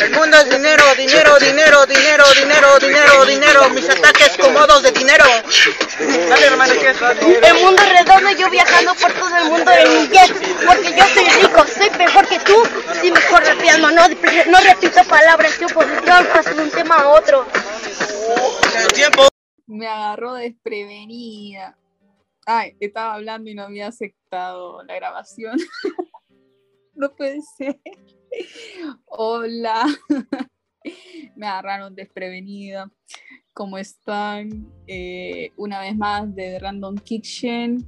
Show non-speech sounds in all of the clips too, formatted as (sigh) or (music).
El mundo es dinero, dinero, dinero, dinero, dinero, dinero, dinero. Mis ataques cómodos de dinero. Dale, hermano, ¿qué es? El mundo es redondo, yo viajando por todo el mundo en mi jet. Porque yo soy rico, soy mejor que tú. Sí, mejor rapeando, no, no repito palabras, yo posición, paso de un tema a otro. Tiempo. Me agarró desprevenida. Ay, estaba hablando y no había aceptado la grabación. (laughs) no puede ser. Hola. (laughs) Me agarraron desprevenida. ¿Cómo están? Eh, una vez más de Random Kitchen.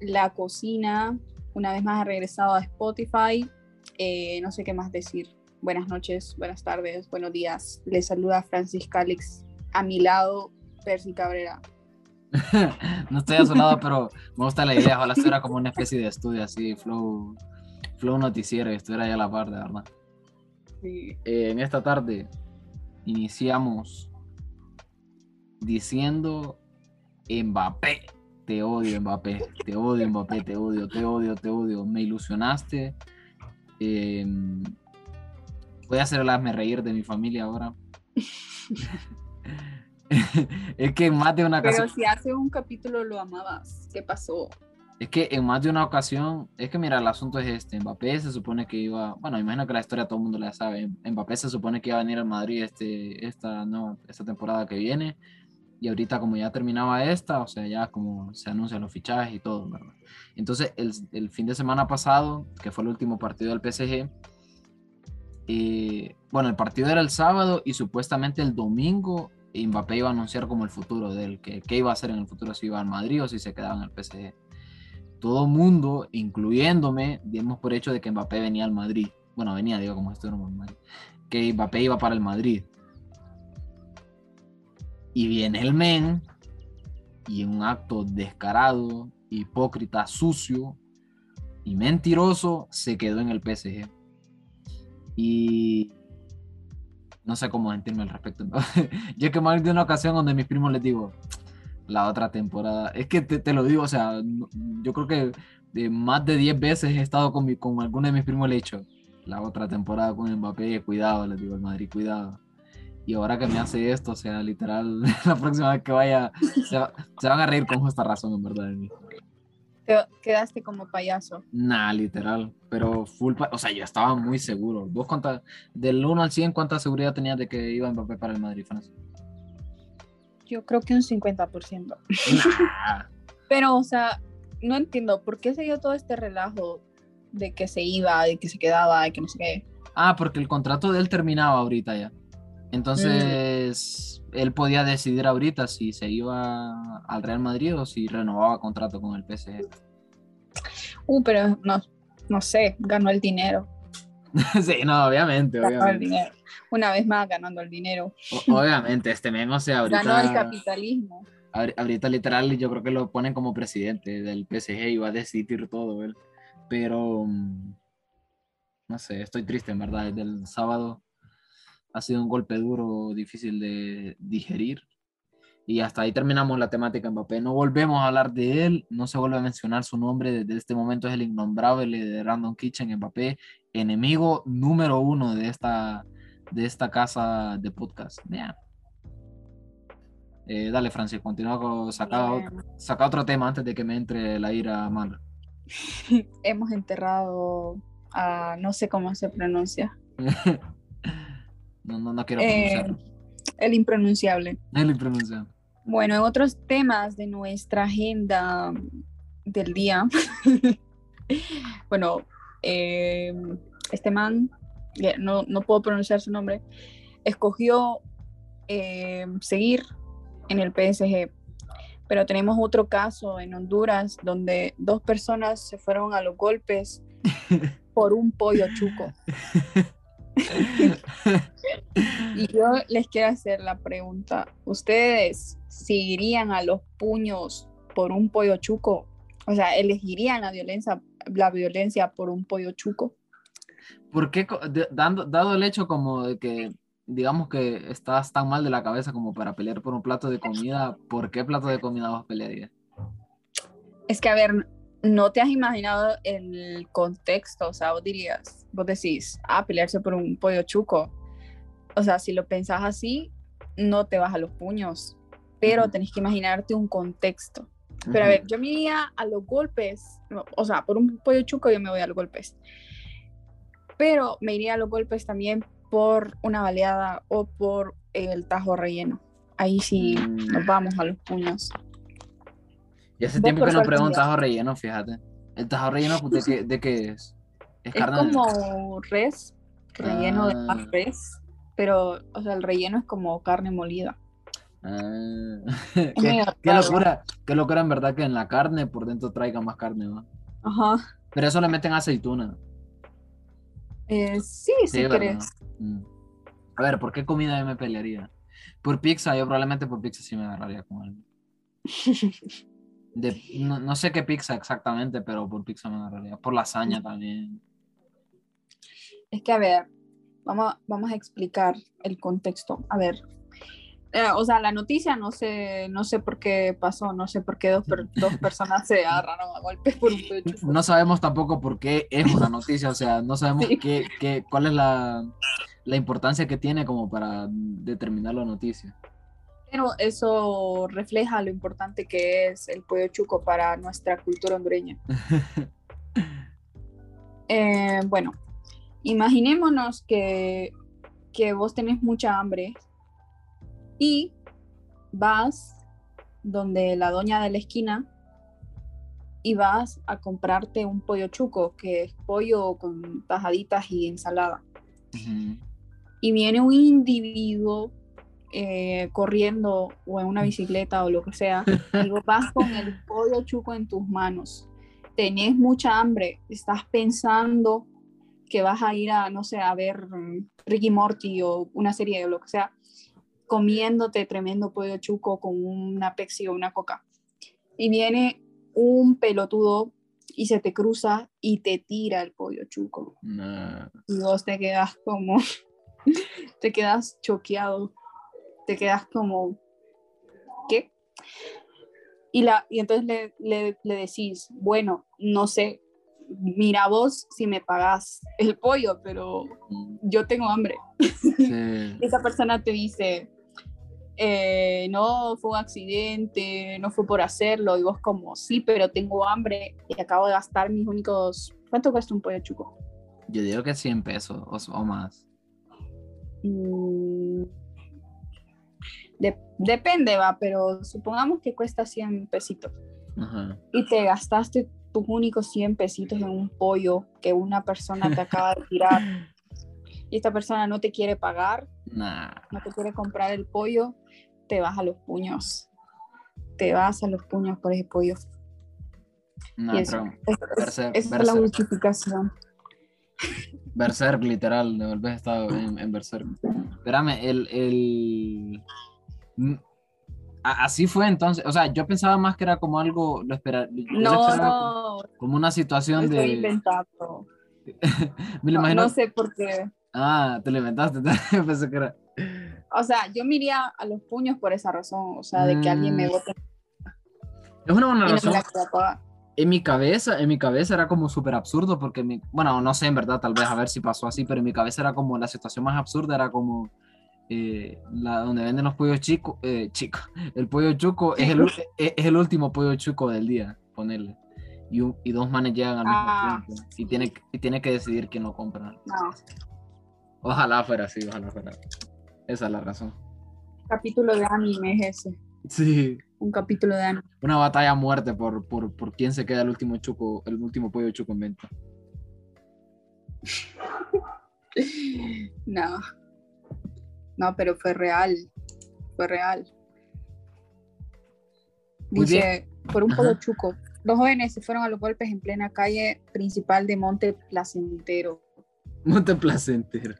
La cocina. Una vez más ha regresado a Spotify. Eh, no sé qué más decir. Buenas noches, buenas tardes, buenos días. Les saluda Francis Calix. A mi lado, Percy Cabrera. (laughs) no estoy a su lado, pero me gusta la idea. Ojalá estuviera como una especie de estudio así, flow, flow noticiero y estuviera ahí a la par, de verdad. Sí. Eh, en esta tarde iniciamos diciendo Mbappé. Te odio, Mbappé. Te odio, Mbappé. Te odio, te odio, te odio. Me ilusionaste. Eh, voy a hacer el hazme reír de mi familia ahora. (laughs) (laughs) es que más de una Pero si hace un capítulo lo amabas, ¿qué pasó? Es que en más de una ocasión, es que mira, el asunto es este, Mbappé se supone que iba, bueno, imagino que la historia todo el mundo la sabe, Mbappé se supone que iba a venir al Madrid este, esta, no, esta temporada que viene, y ahorita como ya terminaba esta, o sea, ya como se anuncian los fichajes y todo, ¿verdad? Entonces, el, el fin de semana pasado, que fue el último partido del PSG, eh, bueno, el partido era el sábado y supuestamente el domingo Mbappé iba a anunciar como el futuro de él, que qué iba a hacer en el futuro, si iba al Madrid o si se quedaba en el PSG todo mundo, incluyéndome, dimos por hecho de que Mbappé venía al Madrid. Bueno, venía, digo, como esto Madrid. Que Mbappé iba para el Madrid. Y viene el men y en un acto descarado, hipócrita, sucio y mentiroso, se quedó en el PSG. Y no sé cómo sentirme al respecto. (laughs) Yo que más de una ocasión donde mis primos les digo, la otra temporada. Es que te, te, lo digo, o sea, yo creo que de más de 10 veces he estado con, mi, con alguno de mis primos, le he dicho, la otra temporada con Mbappé, cuidado, les digo, el Madrid, cuidado. Y ahora que me hace esto, o sea, literal, (laughs) la próxima vez que vaya, se, va, se van a reír con justa razón, en verdad. De mí. Te quedaste como payaso. Nah, literal, pero full, o sea, yo estaba muy seguro. ¿Vos cuánta, del 1 al 100, cuánta seguridad tenías de que iba Mbappé para el Madrid, Francia? Yo creo que un 50%. Nah. (laughs) Pero, o sea, no entiendo, ¿por qué se dio todo este relajo de que se iba, de que se quedaba, de que no sé qué? Ah, porque el contrato de él terminaba ahorita ya. Entonces, mm. él podía decidir ahorita si se iba al Real Madrid o si renovaba contrato con el PSG. Uh, pero no, no sé, ganó el dinero. (laughs) sí, no, obviamente, obviamente. Una vez más ganando el dinero. O, obviamente, este men, o sea, ahorita... Ganó el capitalismo. Ahorita literal yo creo que lo ponen como presidente del PSG y va a decidir todo él. Pero, mm, no sé, estoy triste en verdad. Desde el sábado ha sido un golpe duro, difícil de digerir. Y hasta ahí terminamos la temática Mbappé. No volvemos a hablar de él, no se vuelve a mencionar su nombre. Desde este momento es el innombrable de Random Kitchen Mbappé, enemigo número uno de esta, de esta casa de podcast. Yeah. Eh, dale, Francis, continúa con saca, otro, saca otro tema antes de que me entre la ira mala. (laughs) Hemos enterrado a no sé cómo se pronuncia. (laughs) no, no, no quiero pronunciarlo. Eh, el impronunciable. El impronunciable. Bueno, en otros temas de nuestra agenda del día, (laughs) bueno, eh, este man, no, no, puedo pronunciar su nombre, escogió eh, seguir en el PSG. Pero tenemos otro caso en Honduras donde dos personas se fueron a los golpes (laughs) por un pollo chuco. y yo les quiero hacer la pregunta, ¿ustedes seguirían a los puños por un pollo chuco? O sea, ¿elegirían la violencia, la violencia por un pollo chuco? ¿Por qué, dando, dado el hecho como de que digamos que estás tan mal de la cabeza como para pelear por un plato de comida, ¿por qué plato de comida vas a pelear? Es que, a ver, no te has imaginado el contexto, o sea, vos dirías, vos decís, ah, pelearse por un pollo chuco. o sea, si lo pensás así, no te vas a los puños, pero Ujú. tenés que imaginarte un contexto. Pero a ver, yo me iría a los golpes, no, o sea, por un pollo chuco yo me voy a los golpes. Pero me iría a los golpes también por una baleada o por el tajo relleno. Ahí sí Mm. nos vamos a los puños. Y hace tiempo que no pruebo un tajo relleno, fíjate. ¿El tajo relleno de qué, de qué es? Es como res, relleno de Ah. más res, pero, o sea, el relleno es como carne molida. Ah. (laughs) Qué, locura, qué locura en verdad que en la carne por dentro traiga más carne, ¿no? Ajá. Pero eso le meten aceituna. Eh, sí, si ¿verdad? querés. Mm. A ver, ¿por qué comida yo me pelearía? Por pizza, yo probablemente por pizza sí me agarraría con. (laughs) De, no, no sé qué pizza exactamente, pero por pizza me agarraría. Por lasaña también. Es que, a ver, vamos, vamos a explicar el contexto. A ver, eh, o sea, la noticia no sé, no sé por qué pasó, no sé por qué dos, per- dos personas se agarraron a golpes por un pollo chuco. (laughs) No sabemos tampoco por qué es una noticia, o sea, no sabemos Sí. qué, qué- cuál es la, la importancia que tiene como para determinar la noticia. Pero eso refleja lo importante que es el pollo chuco para nuestra cultura hondureña. (laughs) Eh, bueno, imaginémonos que, que vos tenés mucha hambre y vas donde la doña de la esquina y vas a comprarte un pollo chuco, que es pollo con tajaditas y ensalada. Y viene un individuo eh, corriendo o en una bicicleta o lo que sea, (laughs) y vos vas con el pollo chuco en tus manos. Tenés mucha hambre, estás pensando que vas a ir a, no sé, a ver Ricky Morty o una serie o lo que sea, comiéndote tremendo pollo chuco con una Pepsi o una Coca. Y viene un pelotudo y se te cruza y te tira el pollo chuco. Nah. Y vos te quedas como, (laughs) te quedas choqueado, te quedas como, ¿qué? Y, la, y entonces le, le, le decís, bueno, no sé, mira vos si me pagas el pollo, pero yo tengo hambre. Sí. Y (laughs) esa persona te dice, eh, no, fue un accidente, no fue por hacerlo, y vos como, sí, pero tengo hambre y acabo de gastar mis únicos... ¿Cuánto cuesta un pollo chuco? Yo digo que 100 pesos o, o más. Mm, de- depende, va, pero supongamos que cuesta 100 pesitos Ajá. y te gastaste tus únicos 100 pesitos en un pollo que una persona te acaba de tirar (laughs) y esta persona no te quiere pagar, Nah. no te quiere comprar el pollo, te vas a los puños. Te vas a los puños por ese pollo. Eso, pero es- Berserk- esa es la justificación. Berserk, literal, de volver estado en, en Berserk. Espérame, el. el... mm, Así fue entonces, o sea, yo pensaba más que era como algo, lo espera, yo lo No, esperaba no, como, como una situación estoy de, inventando. (laughs) me lo No, imagino, no sé por qué. ah, te lo inventaste, (laughs) pensé que era, O sea, yo me iría a los puños por esa razón, o sea, de que alguien me Mm, vote es una buena razón, en mi cabeza, en mi cabeza era como súper absurdo porque, mi, bueno, no sé en verdad, tal vez a ver si pasó así, pero en mi cabeza era como la situación más absurda, era como eh, la donde venden los pollos chicos, eh, chicos, (laughs) el pollo chuco es el, (laughs) es, es el último pollo chuco del día, ponerle. Y, un- y dos manes llegan al mismo Ah. tiempo y tiene, y tiene que decidir quién lo compra. No, Ojalá fuera así, ojalá fuera. Esa es la razón. capítulo de anime es ese, Sí. un capítulo de anime. Una batalla a muerte por, por, por quién se queda el último chuco, el último pollo chuco en venta. (laughs) No, no, pero fue real, fue real. Muy Dice, por un pollo chuco, los jóvenes se fueron a los golpes en plena calle principal de Monte Placentero. Monte placentero.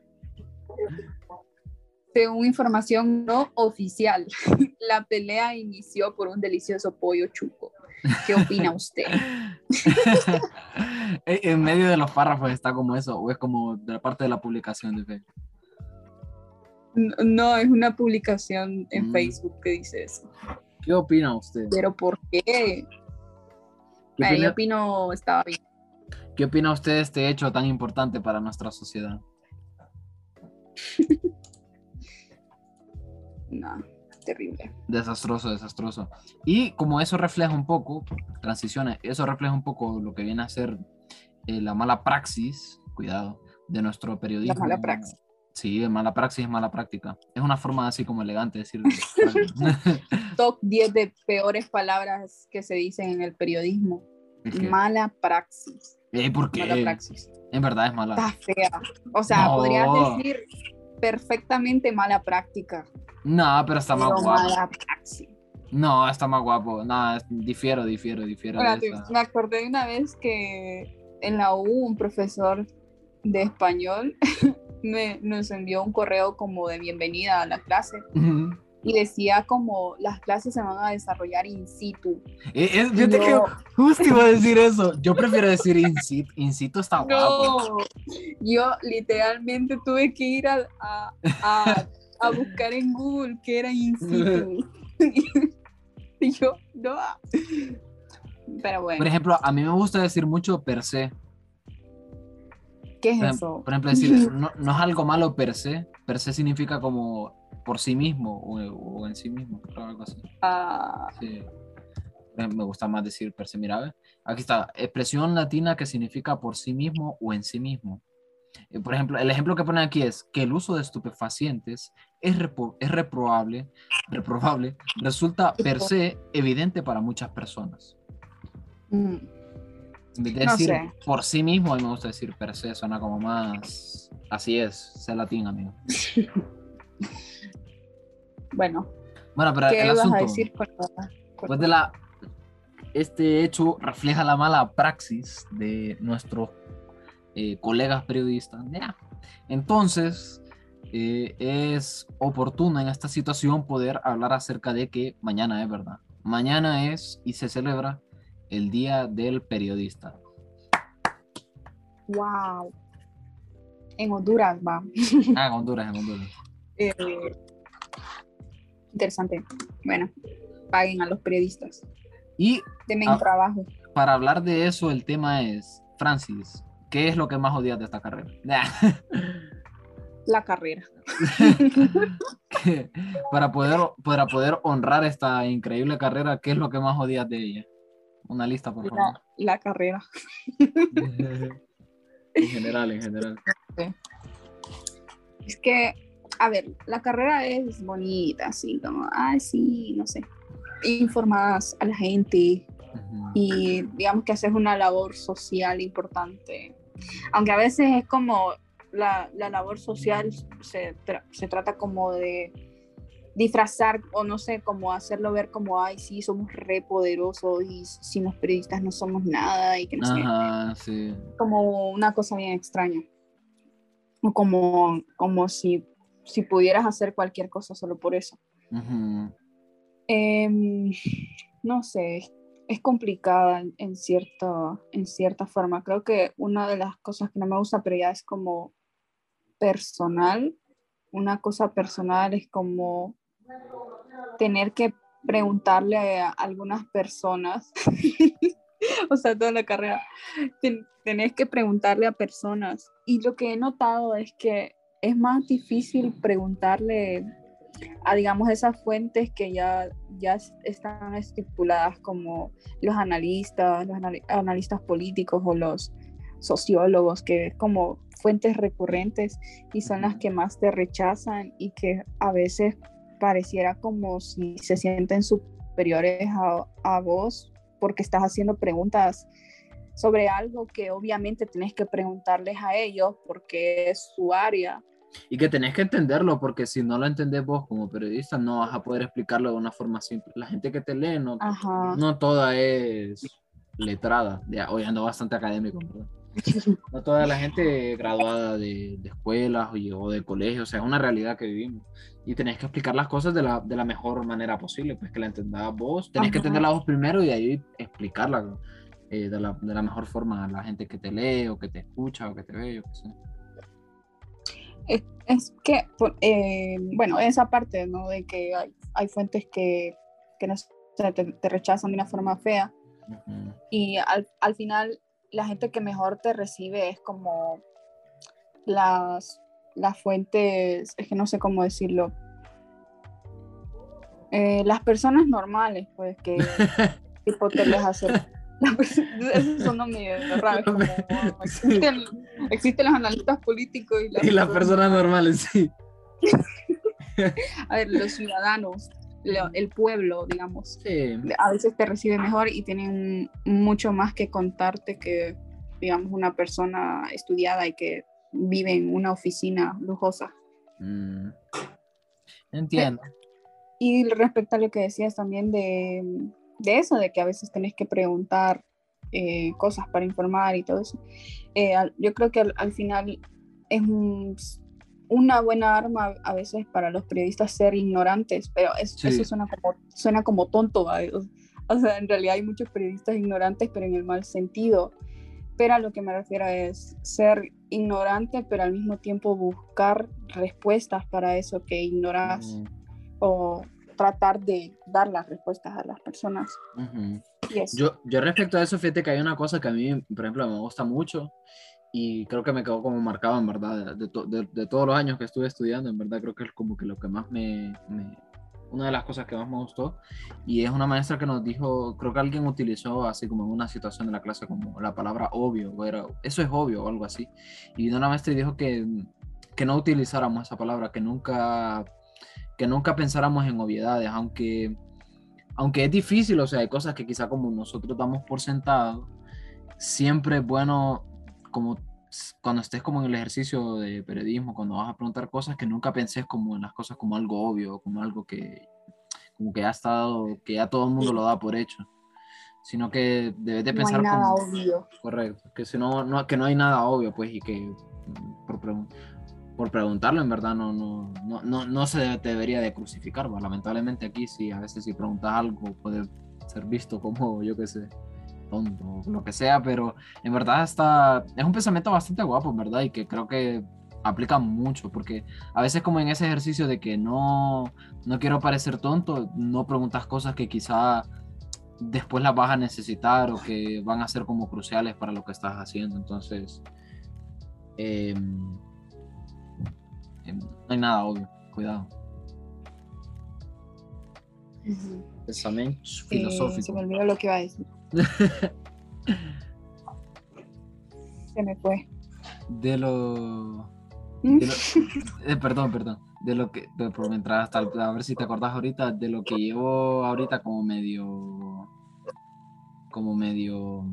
Según información no oficial, (laughs) la pelea inició por un delicioso pollo chuco. ¿Qué opina (laughs) usted? en en medio de los párrafos está como eso, o es como de la parte de la publicación de Facebook. No, es una publicación en Mm. Facebook que dice eso. ¿Qué opina usted? Pero ¿por qué? ¿Qué opina, yo opino estaba bien. qué opina usted de este hecho tan importante para nuestra sociedad? (laughs) nada, terrible. Desastroso, desastroso. Y como eso refleja un poco, transiciones, eso refleja un poco lo que viene a ser eh, la mala praxis, cuidado, de nuestro periodismo. La mala praxis. Sí, mala praxis es mala práctica. Es una forma así como elegante de decirlo. (laughs) Top 10 de peores palabras que se dicen en el periodismo. ¿El qué? Mala praxis. Eh, ¿Por qué? Mala praxis. En verdad es mala. Está fea. O sea, No. podrías decir perfectamente mala práctica. No, pero está más pero guapo. mala. No, está más guapo. No, difiero, difiero, difiero. de Espérate, esa. me acordé de una vez que en la U un profesor de español (laughs) me, nos envió un correo como de bienvenida a la clase. Y decía como las clases se van a desarrollar in situ. Eh, eh, fíjate que No. justo iba a (laughs) decir eso. Yo prefiero decir incito. Incito está guapo. No, yo literalmente tuve que ir a, a, a- a buscar en Google que era in situ. (laughs) y yo, no. Pero bueno, Por ejemplo, a mí me gusta decir mucho per se. ¿qué es Por, ejem- eso? por ejemplo, decir, (laughs) no, no es algo malo per se. Per se significa como por sí mismo o, o en sí mismo, creo, algo así. Ah, Sí. Me gusta más decir per se. Mira, aquí está, expresión latina que significa por sí mismo o en sí mismo. Eh, Por ejemplo, el ejemplo que ponen aquí es que el uso de estupefacientes es, repo- es reprobable, reprobable, resulta per se evidente para muchas personas. mm, En vez de No decir sé. por sí mismo, a mí me gusta decir per se, suena como más. Así es, sé latín, amigo. (laughs) bueno, Bueno, pero ¿qué el asunto. a decir? la- con- Pues de la, este hecho refleja la mala praxis de nuestros eh, colegas periodistas. Entonces, eh, es oportuno en esta situación poder hablar acerca de que mañana es verdad. Mañana es y se celebra el Día del Periodista. Wow. En Honduras, va. Ah, en Honduras, en Honduras. (laughs) Eh, interesante. Bueno, paguen a los periodistas. Y un trabajo. para hablar de eso, el tema es, Francis, ¿qué es lo que más odias de esta carrera? La carrera. (laughs) para poder, para poder honrar esta increíble carrera, ¿qué es lo que más odias de ella? Una lista, por favor. La, la carrera. (laughs) en general, en general. Es que, a ver, la carrera es bonita, así como, ah, sí, no sé. Informas a la gente y digamos que haces una labor social importante. Aunque a veces es como la, la labor social se, tra- se trata como de disfrazar o no sé, como hacerlo ver como, ay, sí, somos re poderosos y sin los periodistas no somos nada y que no sé sí. como una cosa bien extraña. O como, como si, si pudieras hacer cualquier cosa solo por eso. Em, no sé, es, complicada en, en, cierto, en cierta forma. Creo que una de las cosas que no me gusta, pero ya es como personal. Una cosa personal es como tener que preguntarle a algunas personas, (laughs) o sea, toda la carrera, ten- tenés que preguntarle a personas. Y lo que he notado es que es más difícil preguntarle a, digamos, esas fuentes que ya, ya es- están estipuladas como los analistas, los anali- analistas políticos o los sociólogos, que es como fuentes recurrentes y son las que más te rechazan y que a veces pareciera como si se sienten superiores a, a vos porque estás haciendo preguntas sobre algo que obviamente tenés que preguntarles a ellos porque es su área. Y que tenés que entenderlo, porque si no lo entendés vos como periodista, no vas a poder explicarlo de una forma simple. La gente que te lee, no, Ajá. no toda es letrada. Ya, hoy ando bastante académico, (laughs) ¿verdad? No toda la gente graduada de, de escuelas o, o de colegios, o sea, es una realidad que vivimos. Y tenés que explicar las cosas de la, de la mejor manera posible, pues que la entendas vos. Tenés que entenderla vos primero y de ahí explicarla eh, de, la, de la mejor forma a la gente que te lee o que te escucha o que te ve, yo qué sé. Es, es que, eh, bueno, esa parte, ¿no? De que hay, hay fuentes que, que no te, te rechazan de una forma fea Ujú. y al, al final la gente que mejor te recibe es como las, las fuentes, es que no sé cómo decirlo, Eh, las personas normales, pues, que (laughs) tipo te les (laughs) Esos son. (laughs) Como, existen, existen, los analistas políticos y las, y las personas (laughs) normales, sí. A ver, los ciudadanos, el pueblo, digamos, a veces te recibe mejor y tienen mucho más que contarte que, digamos, una persona estudiada y que vive en una oficina lujosa. Mm. Entiendo. Y respecto a lo que decías también de, de eso, de que a veces tenés que preguntar eh, cosas para informar y todo eso, eh, yo creo que al, final es una buena arma a veces para los periodistas ser ignorantes, pero eso suena como, suena como tonto. O sea, en realidad hay muchos periodistas ignorantes, pero en el mal sentido. Pero a lo que me refiero es ser ignorante, pero al mismo tiempo buscar respuestas para eso que ignoras mm. o tratar de dar las respuestas a las personas. yo, yo respecto a eso, fíjate que hay una cosa que a mí, por ejemplo, me gusta mucho y creo que me quedó como marcado, en verdad, de, de, todos los años que estuve estudiando, en verdad creo que es como que lo que más me, me una de las cosas que más me gustó y es una maestra que nos dijo, creo que alguien utilizó así como en una situación de la clase como la palabra obvio, o era, eso es obvio o algo así. Y vino una maestra y dijo que, que no utilizáramos esa palabra, que nunca, que nunca pensáramos en obviedades, aunque, aunque es difícil, o sea, hay cosas que quizá como nosotros damos por sentado, siempre es bueno como cuando estés como en el ejercicio de periodismo, cuando vas a preguntar cosas, que nunca penses como en las cosas como algo obvio, como algo que, como que ha estado, que ya todo el mundo lo da por hecho, sino que debes de pensar no hay nada obvio. Correcto, que si no, no, que no hay nada obvio, pues, y que por, por preguntarlo, en verdad, no, no, no, no, no se debería de crucificar, lamentablemente aquí sí, a veces si preguntas algo puede ser visto como, yo qué sé, tonto, lo que sea, pero en verdad está, es un pensamiento bastante guapo, en verdad, y que creo que aplica mucho, porque a veces como en ese ejercicio de que no, no quiero parecer tonto, no preguntas cosas que quizá después las vas a necesitar o que van a ser como cruciales para lo que estás haciendo, entonces em, no hay nada obvio, cuidado. Pensamiento filosófico. se me olvidó lo que iba a decir. (laughs) Se me fue. De lo. Eh, perdón, perdón. De lo que. por mientras hasta a ver si te acordás ahorita. De lo que llevo ahorita como medio. Como medio.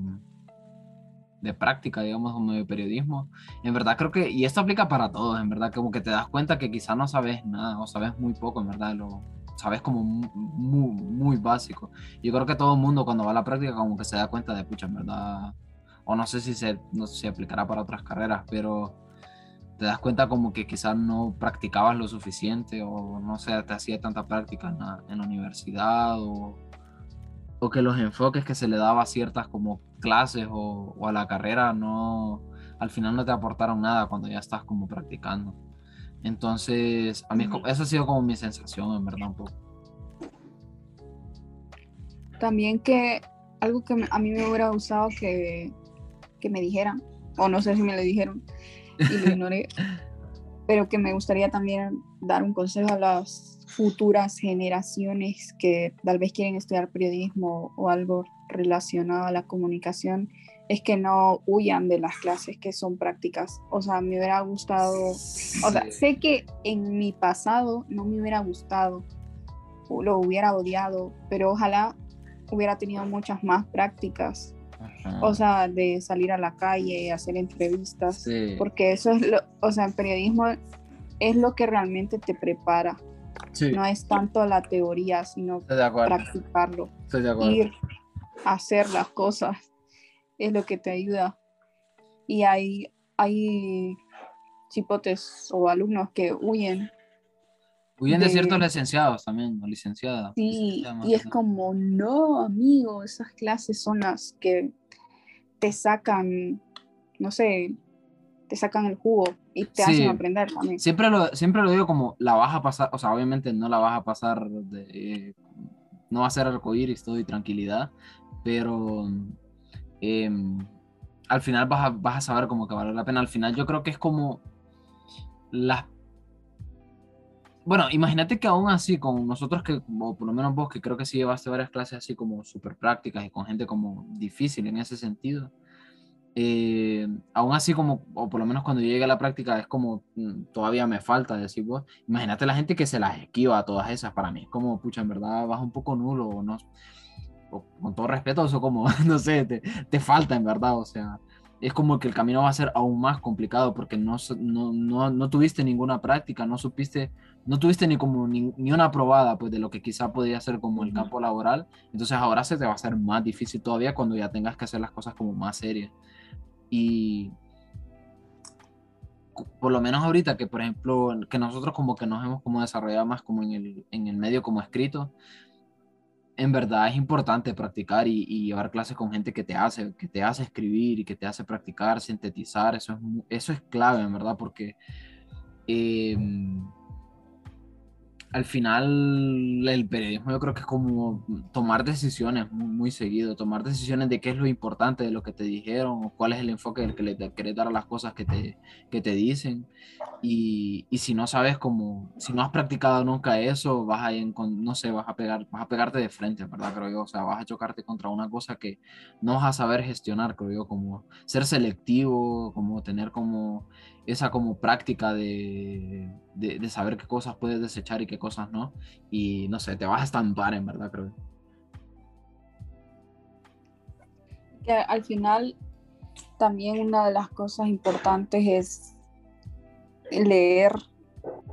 De práctica, digamos, como de periodismo. En verdad creo que. Y esto aplica para todos, en verdad. Como que te das cuenta que quizás no sabes nada. O sabes muy poco, en verdad. Lo, sabes, como muy, muy básico. Yo creo que todo el mundo cuando va a la práctica como que se da cuenta de, pucha, en verdad, o no sé si se, no se aplicará para otras carreras, pero te das cuenta como que quizás no practicabas lo suficiente o no sé, te hacía tanta práctica en la, en la universidad o, o, que los enfoques que se le daba a ciertas como clases o, o a la carrera no, al final no te aportaron nada cuando ya estás como practicando. Entonces, a mí esa ha sido como mi sensación, en verdad, un poco. También que algo que a mí me hubiera gustado que, que me dijeran, o no sé si me lo dijeron y lo (laughs) ignoré, pero que me gustaría también dar un consejo a las futuras generaciones que tal vez quieren estudiar periodismo o algo relacionado a la comunicación es que no huyan de las clases que son prácticas. O sea, me hubiera gustado, o sea, sé que en mi pasado no me hubiera gustado, o lo hubiera odiado, pero ojalá hubiera tenido muchas más prácticas. O sea, de salir a la calle, hacer entrevistas, porque eso es lo, o sea, en periodismo es lo que realmente te prepara. No es tanto la teoría, sino practicarlo. Ir a hacer las cosas es lo que te ayuda. Y hay, hay chipotes o alumnos que huyen. Huyen de, ciertos licenciados también, o licenciadas. Sí, y es como, no, amigo, esas clases son las que te sacan, no sé, te sacan el jugo y te hacen aprender también. Siempre lo, siempre lo digo como, la vas a pasar, o sea, obviamente no la vas a pasar de, no va a ser arcoíris todo y tranquilidad, pero Em, al final vas a, vas a saber cómo que vale la pena. Al final yo creo que es como las... bueno, imagínate que aún así, con nosotros que, o por lo menos vos, que creo que sí llevaste varias clases así como súper prácticas y con gente como difícil en ese sentido, eh, aún así como, o por lo menos cuando llegue a la práctica es como, mm, todavía me falta decir vos, imagínate la gente que se las esquiva a todas esas, para mí es como, pucha, en verdad vas un poco nulo, o no, o con todo respeto, eso como, (laughs) no sé, te, te falta en verdad, o sea, es como que el camino va a ser aún más complicado porque no, no, no, no tuviste ninguna práctica, no supiste, no tuviste ni como ni, ni, una probada pues de lo que quizá podría ser como el campo laboral, entonces ahora se te va a hacer más difícil todavía cuando ya tengas que hacer las cosas como más serias. Y por lo menos ahorita que por ejemplo que nosotros como que nos hemos como desarrollado más como en el, en el medio como escrito, en verdad es importante practicar y, y, llevar clases con gente que te hace, que te hace escribir y que te hace practicar, sintetizar, eso es, eso es clave, en verdad, porque eh, al final el periodismo yo creo que es como tomar decisiones muy, seguido, tomar decisiones de qué es lo importante de lo que te dijeron o cuál es el enfoque del que le querés dar a las cosas que te, que te dicen. Y, y, si no sabes cómo, si no has practicado nunca eso, vas a, no sé, vas a, pegar, vas a pegarte de frente, ¿verdad? Creo yo, o sea, vas a chocarte contra una cosa que no vas a saber gestionar, creo yo, como ser selectivo, como tener como esa como práctica de, de, de, saber qué cosas puedes desechar y qué cosas no. Y no sé, te vas a estampar en verdad, creo. Que al final también una de las cosas importantes es leer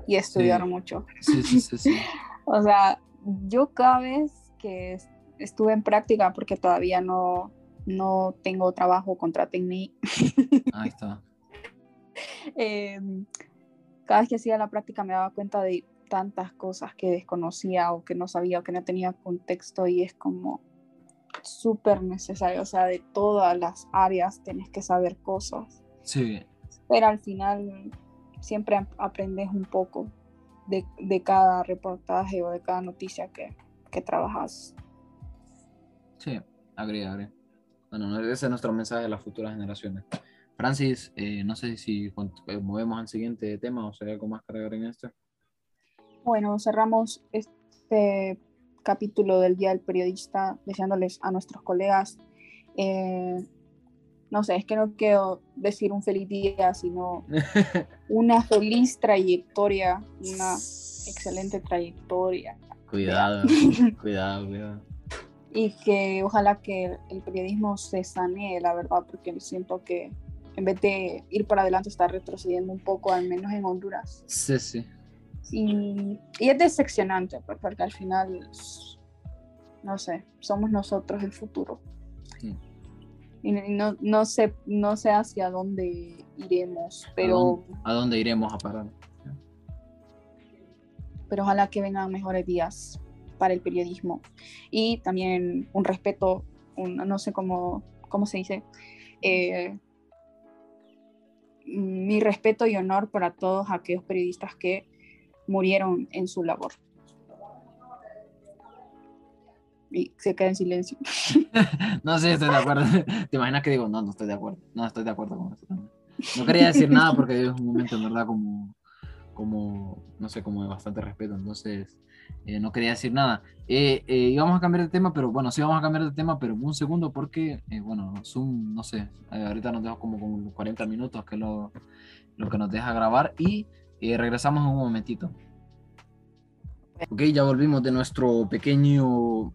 y estudiar sí. mucho. Sí, sí, sí, sí. (laughs) o sea, yo cada vez que estuve en práctica, porque todavía no, no tengo trabajo, contraten mí. Ahí está (laughs) eh, cada vez que hacía la práctica me daba cuenta de tantas cosas que desconocía o que no sabía o que no tenía contexto y es como súper necesario, o sea, de todas las áreas tenés que saber cosas. Sí. Pero al final siempre aprendes un poco de, de cada reportaje o de cada noticia que, que trabajas. Sí, agree, agree. Bueno, ese es nuestro mensaje a las futuras generaciones. Francis, eh, no sé si eh, movemos al siguiente tema o hay algo más que en este. Bueno, cerramos este capítulo del Día del Periodista deseándoles a nuestros colegas, eh, no sé, es que no quiero decir un feliz día, sino (laughs) una feliz trayectoria, una (laughs) excelente trayectoria. Cuidado, (laughs) cuidado, cuidado. Y que ojalá que el periodismo se sanee, la verdad, porque siento que en vez de ir para adelante, está retrocediendo un poco, al menos en Honduras. Sí, sí. Y, y es decepcionante, pues, porque al final, no sé, somos nosotros el futuro. Sí. Y no, no, sé, no sé hacia dónde iremos, pero... ¿A dónde, ¿A dónde iremos a parar? Pero ojalá que vengan mejores días para el periodismo. Y también un respeto, un, no sé cómo, cómo se dice, eh, mi respeto y honor para todos aquellos periodistas que murieron en su labor. Y se queda en silencio. (laughs) no sé, estoy de acuerdo. (laughs) ¿Te imaginas que digo, no, no estoy de acuerdo? No, estoy de acuerdo con eso. No quería decir nada porque es un momento, en verdad, como, como, no sé, como de bastante respeto. Entonces, eh, no quería decir nada. Eh, eh, íbamos a cambiar de tema, pero bueno, sí vamos a cambiar de tema, pero un segundo porque, eh, bueno, Zoom, no sé, ahorita nos deja como, como 40 minutos, que es lo, lo que nos deja grabar, y regresamos en un momentito. Ok, ya volvimos de nuestro pequeño,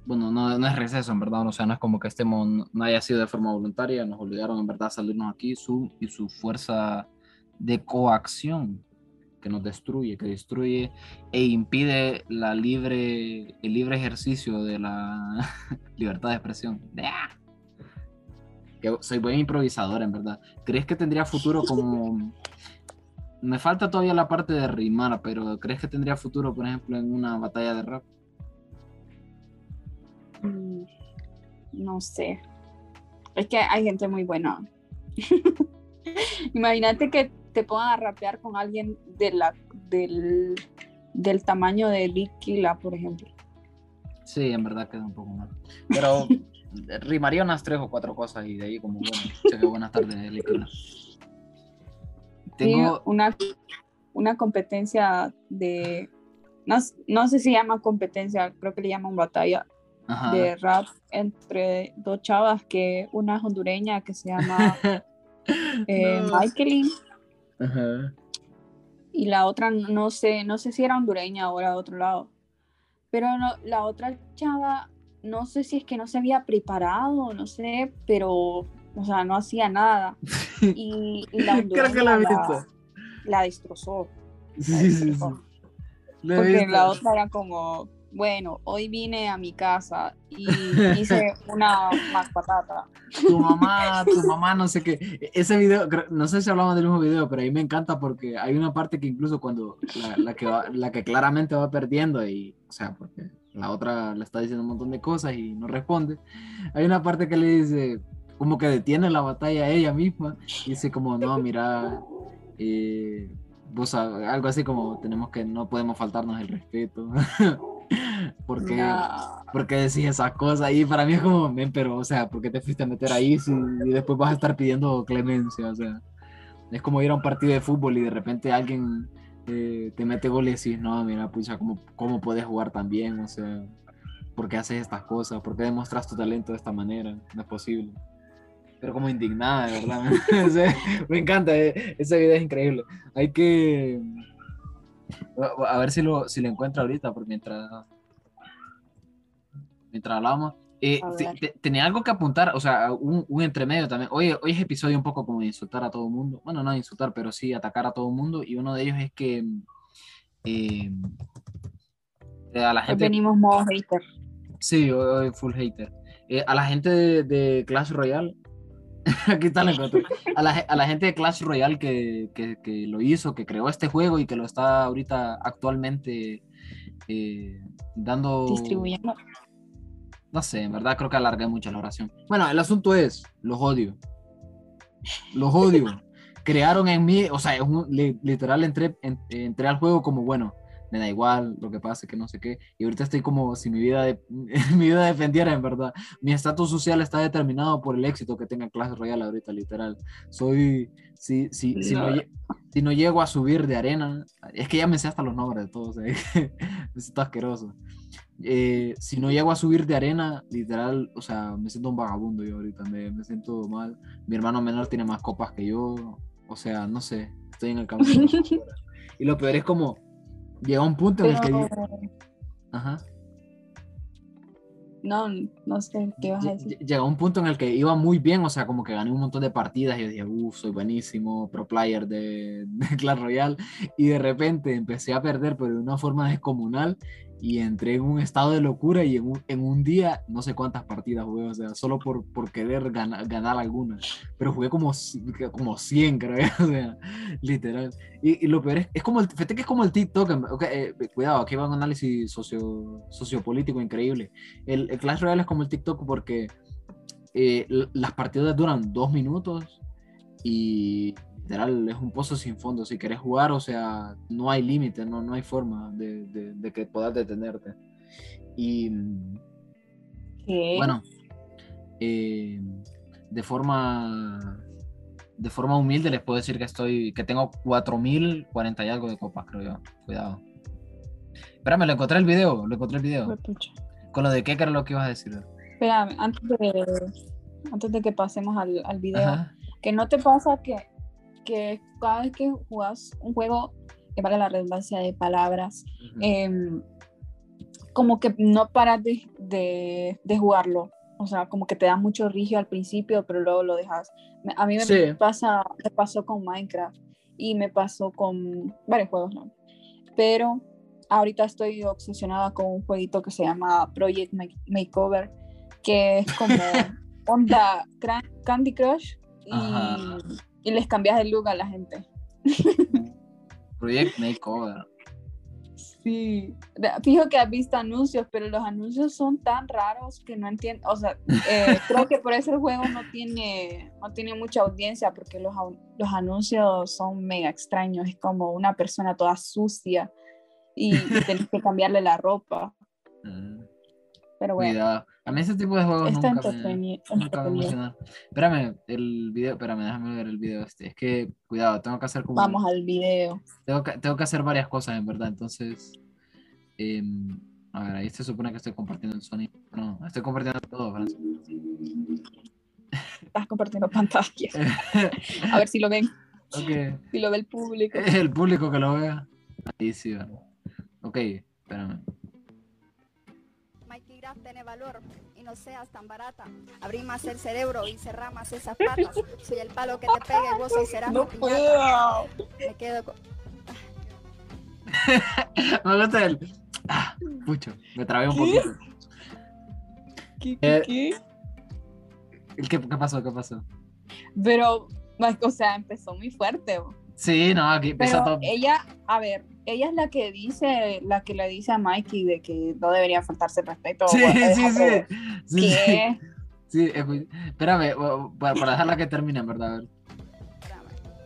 bueno, no, no, es receso en verdad, o sea, no es como que estemos, no haya sido de forma voluntaria, nos obligaron en verdad a salirnos aquí, Zoom y su fuerza de coacción que nos destruye, que destruye e impide la libre, el libre ejercicio de la (laughs) libertad de expresión. Que soy buen improvisador, en verdad. ¿Crees que tendría futuro como... (laughs) Me falta todavía la parte de rimar, pero ¿crees que tendría futuro, por ejemplo, en una batalla de rap? Mm, no sé. Es que hay gente muy buena. (laughs) Imagínate que te pongan a rapear con alguien de la, del, del tamaño de Liquila, por ejemplo. Sí, en verdad queda un poco mal. Pero (laughs) rimaría unas tres o cuatro cosas y de ahí como, bueno, buenas tardes, Liquila. Tengo... Sí, una, una competencia de, no, no sé si llama competencia, creo que le llaman batalla Ajá. de rap entre dos chavas, que una es hondureña que se llama (laughs) eh, No. Michaelin Ajá. y la otra no sé, no sé si era hondureña o era de otro lado. Pero no, la otra chava, no sé si es que no se había preparado, no sé, pero, o sea, no hacía nada. (laughs) Y, y la Creo que la la, la destrozó. la Sí, sí, sí. destrozó. Lo he Porque visto. la otra era como, bueno, hoy vine a mi casa y (laughs) hice una más patata. tu mamá, tu mamá, no sé qué. Ese video, no sé si hablamos del mismo video, pero ahí me encanta porque hay una parte que incluso cuando la, la que, va- la que claramente va perdiendo y, o sea, porque la otra le está diciendo un montón de cosas y no responde, hay una parte que le dice, como que detiene la batalla a ella misma y dice como, no, mira, eh, vos algo así como, tenemos que, no podemos faltarnos el respeto. (laughs) (laughs) porque No. ¿por qué decís esas cosas? Y para mí es como, pero, o sea, ¿por qué te fuiste a meter ahí si, y después vas a estar pidiendo clemencia? O sea, es como ir a un partido de fútbol y de repente alguien eh, te mete gol y decís, no, mira, pucha, ¿cómo, ¿cómo puedes jugar tan bien? O sea, ¿por qué haces estas cosas? ¿Por qué demuestras tu talento de esta manera? No es posible. Pero como indignada, de verdad. (laughs) Me encanta, eh, ese video es increíble. Hay que... A ver si lo, si lo encuentro ahorita, porque mientras mientras hablábamos. Eh, te- tenía algo que apuntar, o sea, un, un entremedio también. Hoy, hoy es episodio un poco como de insultar a todo el mundo. Bueno, no insultar, pero sí atacar a todo el mundo. Y uno de ellos es que eh, eh, a la Hoy gente. venimos modo hater. Sí, hoy, hoy full hater. Eh, a la gente de, de Clash Royale. (laughs) Aquí está la encontré. A la, ge- a la gente de Clash Royale que, que, que lo hizo, que creó este juego y que lo está ahorita actualmente eh, dando. Distribuyendo. No sé, en verdad creo que alargué mucho la oración. Bueno, el asunto es, los odio. Los odio. (laughs) Crearon en mí, o sea, un- li- literal entré, en- entré al juego como, bueno, me da igual lo que pase, que no sé qué. Y ahorita estoy como si mi vida, de- (laughs) mi vida dependiera, en verdad. Mi estatus social está determinado por el éxito que tenga Clash Royale ahorita, literal. Soy, si, si, si, no, No. lle- si no llego a subir de arena, es que ya me sé hasta los nombres de todos, eh. (laughs) me siento asqueroso. Eh, si no llego a subir de arena, literal, o sea, me siento un vagabundo yo ahorita, me, me siento mal. Mi hermano menor tiene más copas que yo, o sea, no sé, estoy en el (laughs) locura. y lo peor es como, llega un punto en el que... Ajá. no, no sé qué vas a decir. lle- Llegó un punto en el que iba muy bien, o sea, como que gané un montón de partidas y yo dije, uff, soy buenísimo, pro player de, (laughs) de Clash Royale. Y de repente empecé a perder, pero de una forma descomunal. Y entré en un estado de locura y en un, en un día no sé cuántas partidas jugué, o sea, solo por, por querer ganar, ganar alguna. Pero jugué como, como 100, creo, (laughs) o sea, literal. Y, y lo peor es, es como el, fíjate que es como el TikTok, en- ok, eh, cuidado, aquí va un análisis socio, sociopolítico increíble. El, el Clash Royale es como el TikTok porque eh, las partidas duran dos minutos y literal es un pozo sin fondo. Si querés jugar, o sea, no hay límite, no, no hay forma de, de- de que puedas detenerte. Y ¿Qué? bueno, eh, de forma de forma humilde les puedo decir que estoy que tengo 4040 y algo de copas, creo yo. Cuidado. Espérame, lo encontré el video, lo encontré el video. Con lo de era lo que ibas a decir. Espérame, antes de, antes de que pasemos al, al video, Ajá. que no te pasa que, que cada vez que jugas un juego, que vale la redundancia de palabras, em, como que no paras de, de, de jugarlo. O sea, como que te da mucho rigio al principio, pero luego lo dejas. A mí me Sí. pasa, me pasó con Minecraft y me pasó con varios juegos, ¿no? Pero ahorita estoy obsesionada con un jueguito que se llama Project Ma- Makeover, que es como (laughs) onda Candy Crush y, y les cambias el look a la gente. Project Makeover. Sí, fijo que has visto anuncios, pero los anuncios son tan raros que no entiendo, o sea, eh, (laughs) creo que por eso el juego no tiene, no tiene mucha audiencia, porque los, los anuncios son mega extraños, es como una persona toda sucia y, y tenés (laughs) que cambiarle la ropa, Mm, pero bueno, Cuidado. A mí ese tipo de juegos está nunca me, entreteni- nunca me entretenido. Espérame, el video, espérame, déjame ver el video este. Es que, cuidado, tengo que hacer como... Vamos al video. Tengo que, tengo que hacer varias cosas, en verdad, entonces... Em, a ver, ahí se supone que estoy compartiendo el sonido. No, estoy compartiendo todo, Francis. Estás compartiendo pantalla. (laughs) A ver si lo ven, si lo ve el público. (laughs) El público que lo vea. Ahí sí, ¿verdad? Ok, espérame. Mikey Graf tiene valor y no seas tan barata. Abrí más el cerebro y cerrá más esas patas. Soy el palo que te pega y vos hoy serás No puedo. Me quedo con... Me gusta el. Ah, pucho, me trabé un ¿Qué? poquito. ¿Qué, Eh, qué, qué? ¿Qué, ¿Qué pasó? ¿Qué pasó? Pero, o sea, empezó muy fuerte. bo. Sí, no, aquí Pero todo. ella, a ver, ella es la que dice, la que le dice a Mikey de que no debería faltarse el respeto. Sí, sí, sí. Sí, sí. ¿Qué? Sí, espérame, para, para dejarla que termine, verdad. a ver.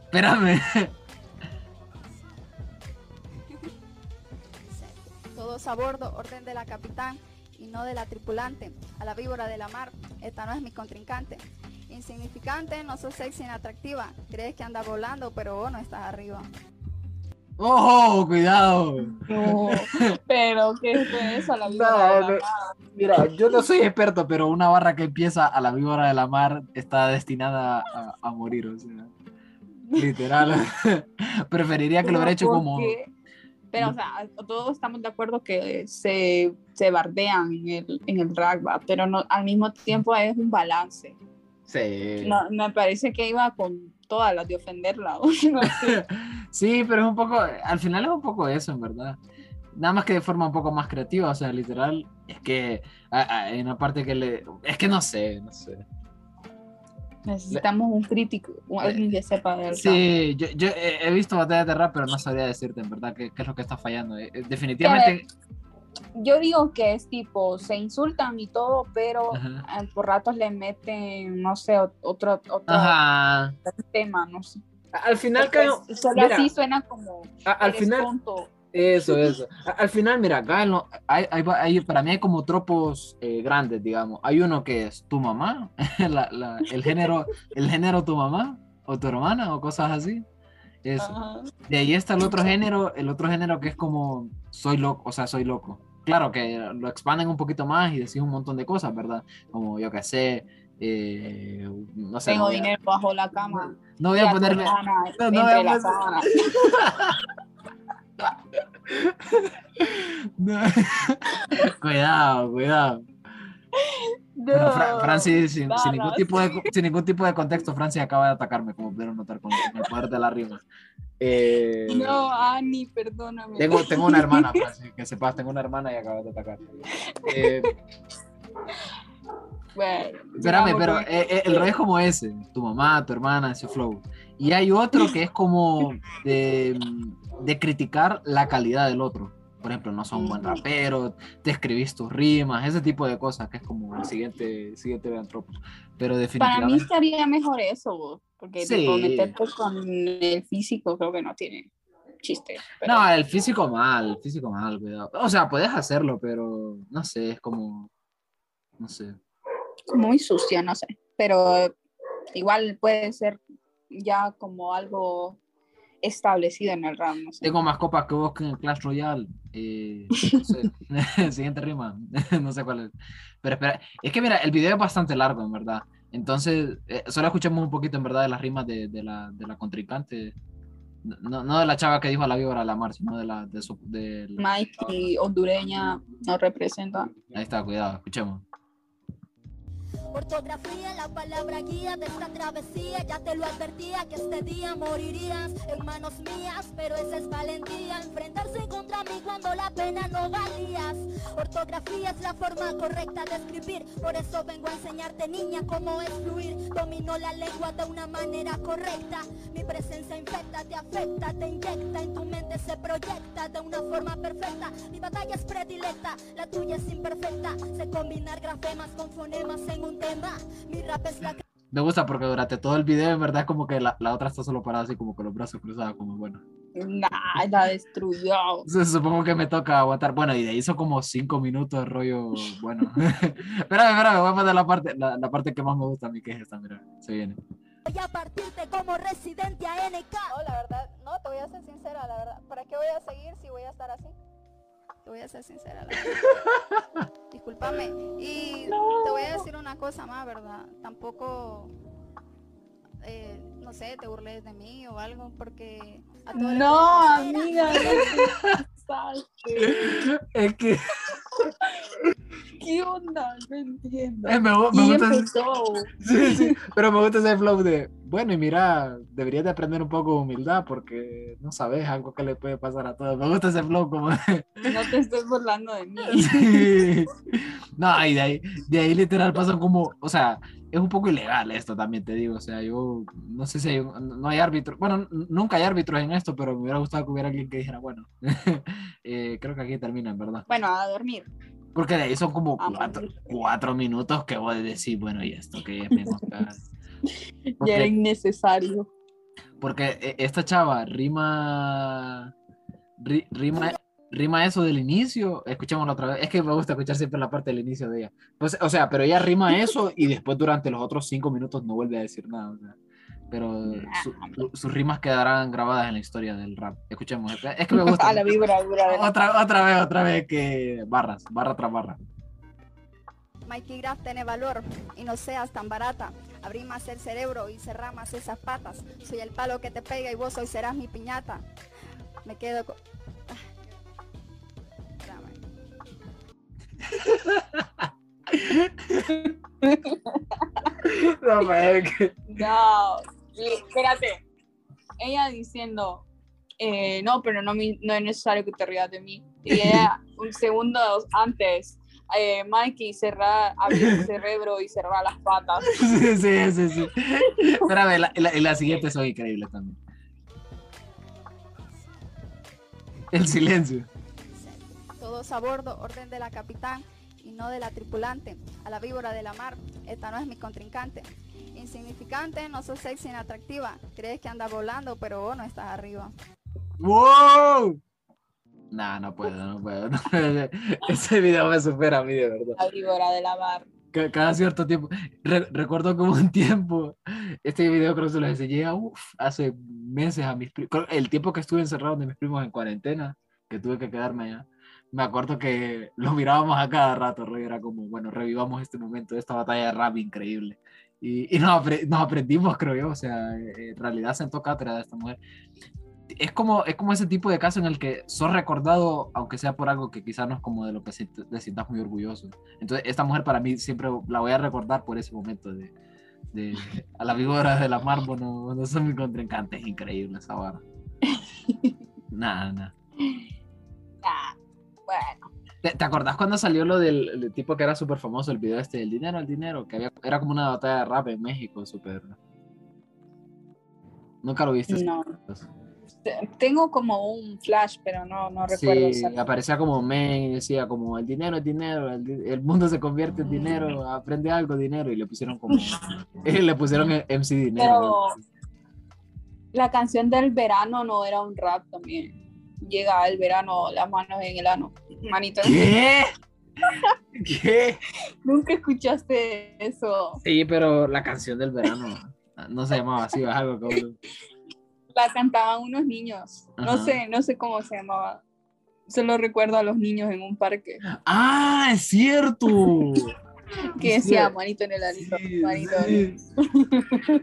Espérame. (laughs) Espérame. Todos a bordo, orden de la capitán y no de la tripulante. A la víbora de la mar, esta no es mi contrincante. Insignificante, no sos sexy ni atractiva. Crees que andas volando, pero vos no estás arriba. ¡Oh, cuidado! No, pero ¿qué es eso? La vida (laughs) No, de la mar. Mira, yo no soy experto, pero una barra que empieza a la víbora de la mar está destinada a, a morir, o sea. Literal. (laughs) (laughs) Preferiría que lo hubiera hecho como. Pero, o sea, todos estamos de acuerdo que se, se bardean en el, en el drag, ¿va? pero no, al mismo tiempo es un balance. Sí. No, me parece que iba con todas las de ofenderla. (laughs) No sé. (laughs) Sí, pero es un poco. Al final es un poco eso, en verdad. Nada más que de forma un poco más creativa, o sea, literal. Es que hay una parte que le. Es que no sé, no sé. Necesitamos un crítico, un- alguien que sepa rap. Sí, yo, yo he visto batallas de rap, pero no sabría decirte en verdad qué, qué es lo que está fallando. Eh, eh, Definitivamente. Yo digo que es tipo, se insultan y todo, pero Ajá. por ratos le meten, no sé, ot- otro, otro Ajá. tema, no sé. Al final, cae- solo mira, así suena como a- al final, tonto. eso, (laughs) eso. Al final, mira, acá lo- hay, hay, hay- para mí hay como tropos eh, grandes, digamos. Hay uno que es tu mamá, (laughs) la- la- el género, el género tu mamá o tu hermana o cosas así. Eso. Ajá. De ahí está el otro género, el otro género que es como soy loco, o sea, soy loco. Claro que lo expanden un poquito más y decís un montón de cosas, ¿verdad? Como yo qué sé, eh, no sé. Tengo no voy a- dinero bajo la cama. No voy a ponerme. no, voy a poner-. (laughs) No. (laughs) cuidado, cuidado. Fra- No, Francis, sin, sin ningún tipo de, sin ningún tipo de contexto, Francis acaba de atacarme, como pudieron notar con, el poder de la rima. Eh, No, Ani, perdóname. Tengo, tengo una hermana, (laughs) Francis, que sepas, tengo una hermana y acabas de atacar. Eh, Bueno, espérame, pero eh, eh, el rollo es como ese, tu mamá, tu hermana, ese flow. Y hay otro que es como de, de criticar la calidad del otro. Por ejemplo, no son un buen rapero, te escribís tus rimas, ese tipo de cosas, que es como el siguiente, siguiente de Antropos. Pero Para mí definitivamente... estaría mejor eso, vos, porque Sí. tipo, meterte con el físico creo que no tiene chiste. pero- No, el físico mal, el físico mal, cuidado. O sea, puedes hacerlo, pero no sé, es como... No sé. muy sucia, no sé, pero igual puede ser ya como algo establecido en el rap, no sé. Tengo más copas que vos que en Clash Royale. Eh, no (laughs) sé. (laughs) Siguiente rima. (laughs) no sé cuál es. Pero espera, es que mira, el video es bastante largo, en verdad. Entonces, eh, solo escuchemos un poquito, en verdad, de las rimas de, de la, de la contrincante. No, no de la chava que dijo a la víbora a la mar, sino de la. De su, de la- Mikey hondureña no representa. Ahí está, cuidado, escuchemos. Ortografía, la palabra guía de esta travesía. Ya te lo advertía que este día morirías en manos mías, pero esa es valentía. Enfrentarse contra mí cuando la pena no valías. Ortografía es la forma correcta de escribir. Por eso vengo a enseñarte, niña, cómo es fluir. Domino la lengua de una manera correcta. Mi presencia infecta, te afecta, te inyecta. En tu mente se proyecta de una forma perfecta. Mi batalla es predilecta, la tuya es imperfecta. Sé combinar grafemas con fonemas en un tema. Mi rap es la Me gusta porque durante todo el video, en verdad, es como que la, la otra está solo parada así, como con los brazos cruzados, como bueno. Nah, la destruyó. Supongo que me toca aguantar. Bueno, y de ahí hizo como cinco minutos de rollo. Bueno, (laughs) espérame, espérame, voy a poner la parte, la, la parte que más me gusta a mí, que es esta, mira, se viene. Voy a partirte como residente a NK. No, la verdad, no, te voy a ser sincera, la verdad. ¿Para qué voy a seguir si voy a estar así? Te voy a ser sincera. la. (laughs) Discúlpame. Y te voy a decir una cosa más, ¿verdad? Tampoco, eh, no sé, te burles de mí o algo, porque a No, amiga, pasaste. Es que (laughs) ¿Qué onda? No entiendo. eh, me, me Y gusta. ese- empezó. (laughs) Sí, sí, pero me gusta ese flow de, bueno, y mira, deberías de aprender un poco de humildad porque no sabes algo que le puede pasar a todos. Me gusta ese flow como de, No te estés burlando de mí. (laughs) Sí. No, y de ahí, de ahí literal pasan como, o sea, es un poco ilegal esto también te digo, o sea, yo no sé si hay, no hay árbitro, bueno, nunca hay árbitros en esto, pero me hubiera gustado que hubiera alguien que dijera, bueno, (laughs) eh, creo que aquí termina, en verdad. Bueno, a dormir. Porque de ahí son como cuatro, minutos que vos decís, bueno, ¿y esto qué es? mi mosca?". (laughs) Ya era Porque, innecesario. porque eh, esta chava rima, ri- rima, rima eso del inicio, escuchémoslo otra vez, es que me gusta escuchar siempre la parte del inicio de ella. Pues, o sea, pero ella rima eso y después durante los otros cinco minutos no vuelve a decir nada. o sea, pero su- su- sus rimas quedarán grabadas en la historia del rap. Escuchemos, es que me (laughs) gusta. A la de la- Otra, otra vez, otra vez que barras, barra tras barra. Mikey Graf tiene valor y no seas tan barata. Abrí más el cerebro y cerrá más esas patas. Soy el palo que te pega y vos hoy serás mi piñata. Me quedo con... (laughs) No, No, espérate. Ella diciendo, eh, no, pero no, no es necesario que te rías de mí. Y ella, (laughs) un segundo antes, eh, Mikey cerrar, abrir el cerebro y cerrar las patas. (laughs) Sí, sí, sí, sí. Espérame, la, la, la siguiente son increíbles también. El silencio. Todos a bordo, orden de la capitán y no de la tripulante. A la víbora de la mar, esta no es mi contrincante. Insignificante, no sos sexy ni atractiva. Crees que andas volando, pero vos no estás arriba. ¡Wow! Nah, no puedo, no puedo. no puedo. (laughs) Ese video me supera a mí, de verdad. La víbora de la mar. Ca- Cada cierto tiempo. Re- recuerdo como un tiempo. Este video creo que se lo enseñé uf, hace meses a mis primos. El tiempo que estuve encerrado de mis primos en cuarentena, que tuve que quedarme allá. Me acuerdo que lo mirábamos a cada rato, rollo, era como, bueno, revivamos este momento, esta batalla de rap increíble. Y, y nos, apre- nos aprendimos, creo yo, o sea, eh, en realidad sentó cátedra de esta mujer. Es como, es como ese tipo de caso en el que sos recordado, aunque sea por algo que quizás no es como de lo que te sientas muy orgulloso. Entonces, esta mujer para mí siempre la voy a recordar por ese momento de, de (laughs) a la víbora de la mar, bueno, no son mi contrincante, es increíble esa barra. (laughs) Nada, nada. Bueno. ¿Te, te acordás cuando salió lo del el tipo que era súper famoso, el video este, el dinero, el dinero, que había, era como una batalla de rap en México, súper... Nunca lo viste. No. Te- Tengo como un flash, pero no, no recuerdo. Sí, aparecía como men y decía como el dinero es dinero, el, mundo se convierte en dinero, aprende algo dinero y le pusieron como (laughs) (laughs) le pusieron MC dinero. Pero la canción del verano no era un rap también. Llega el verano, las manos en el ano. Manito. ¿Qué? (laughs) ¿Qué? Nunca escuchaste eso. Sí, pero la canción del verano no se llamaba así, es algo como La cantaban unos niños. No sé, no sé cómo se llamaba. Solo recuerdo a los niños en un parque ¡Ah, es cierto! (laughs) que decía manito en el anito, Sí, manito en sí.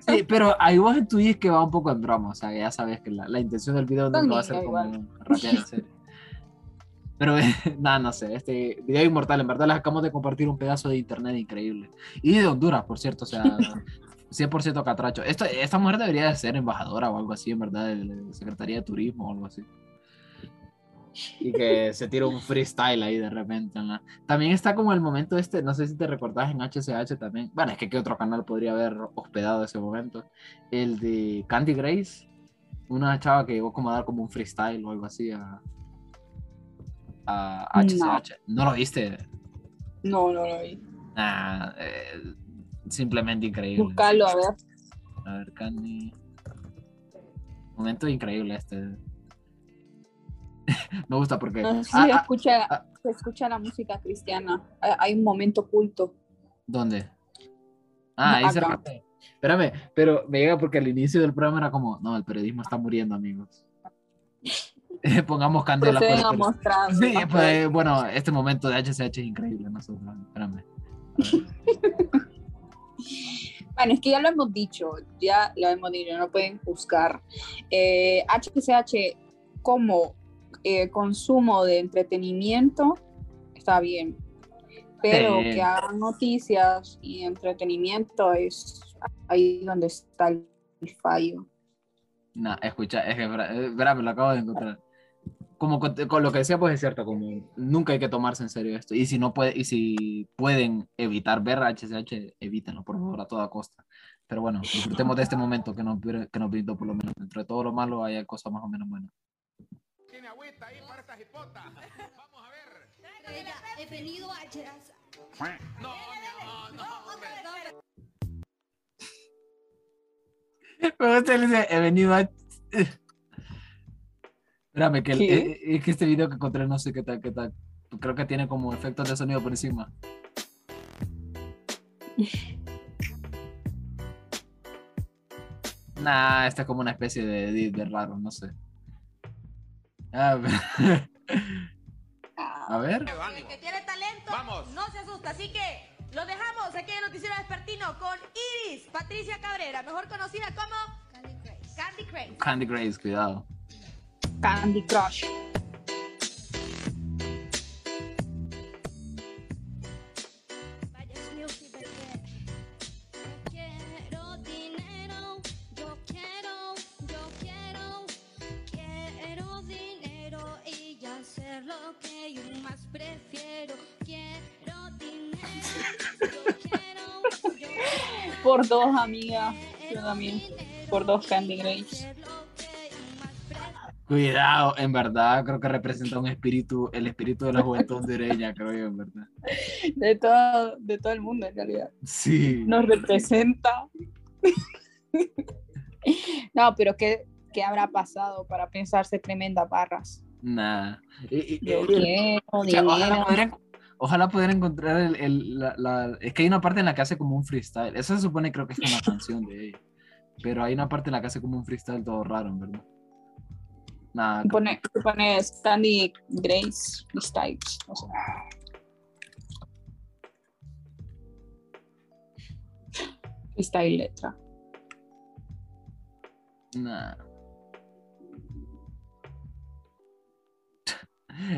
Sí, pero ahí vos intuís que va un poco en broma, o sea, ya sabes que la, la intención del video nunca va a ser como rapear en (laughs) serio. Pero (laughs) nada, no sé, este video inmortal, en verdad les acabamos de compartir un pedazo de internet increíble. Y de Honduras, por cierto, o sea, 100% catracho. Esto, esta mujer debería de ser embajadora o algo así, en verdad, de la Secretaría de Turismo o algo así. Y que se tira un freestyle ahí de repente. en la- También está como el momento este, no sé si te recordás en HCH también. Bueno, es que qué otro canal podría haber hospedado ese momento. El de Candy Grace, una chava que llegó como a dar como un freestyle o algo así a, a HCH. ¿No, lo viste? No, no lo vi. Ah, eh, simplemente increíble. Buscarlo, a ver. A ver, Candy. Momento increíble este. (laughs) Me gusta porque. No Ah, se ah, escucha, ah. se escucha la música cristiana. Hay- un momento oculto. ¿Dónde? Ah, ahí cerca. Espérame, pero me llega porque al inicio del programa era como, no, el periodismo está muriendo, amigos. (laughs) Pongamos candela. A el- mostrar. Sí, pues, bueno, este momento de HCH es increíble. Nosotros, espérame. (laughs) Bueno, es que ya lo hemos dicho, ya lo hemos dicho, no pueden juzgar. Eh, HCH como eh, consumo de entretenimiento está bien, pero Sí. que hagan noticias y entretenimiento es ahí donde está el fallo. No, escucha, es que, espera, eh, espera, me lo acabo de encontrar. Como con, con lo que decía, pues es cierto, como nunca hay que tomarse en serio esto. Y si no puede, y si pueden evitar ver HCH, evítenlo, por favor, a toda costa. Pero bueno, disfrutemos de este momento que nos, que nos brindó, por lo menos. Dentro de todo lo malo, hay cosas más o menos buenas. Tiene agüita ahí para. Vamos a ver. Ella, he venido a Cheras. No, no, no, este le dice, he venido a... Espérame, que, eh, eh, es que este video que encontré no sé qué tal, qué tal. Creo que tiene como efectos de sonido por encima. (laughs) Nah, esta es como una especie de edit de raro, no sé. (laughs) A ver. A ver. El que tiene talento Vamos. no se asusta. Así que lo dejamos aquí en el Noticiero Despertino con Iris Patricia Cabrera, mejor conocida como Candy Craze. Candy Grace, cuidado. Candy Crush. Por dos, amiga. Yo también. Por dos Candy prefiero. Cuidado, en verdad, creo que representa un espíritu, el espíritu de la juventud hondureña, creo yo, en verdad. De todo, de todo el mundo, en realidad. Sí. Nos representa. no, pero ¿qué, ¿qué habrá pasado para pensarse tremendas barras? Y- y- Yo y- quiero o sea, ojalá, dinero. Ojalá poder encontrar el, el- la, la- Es que hay una parte en la que hace como un freestyle. Eso se supone, creo que es una canción de ella. Pero hay una parte en la que hace como un freestyle todo raro, verdad. Nada. Pone, pone Candy Grace Styles. No sé. Style letra. Nah.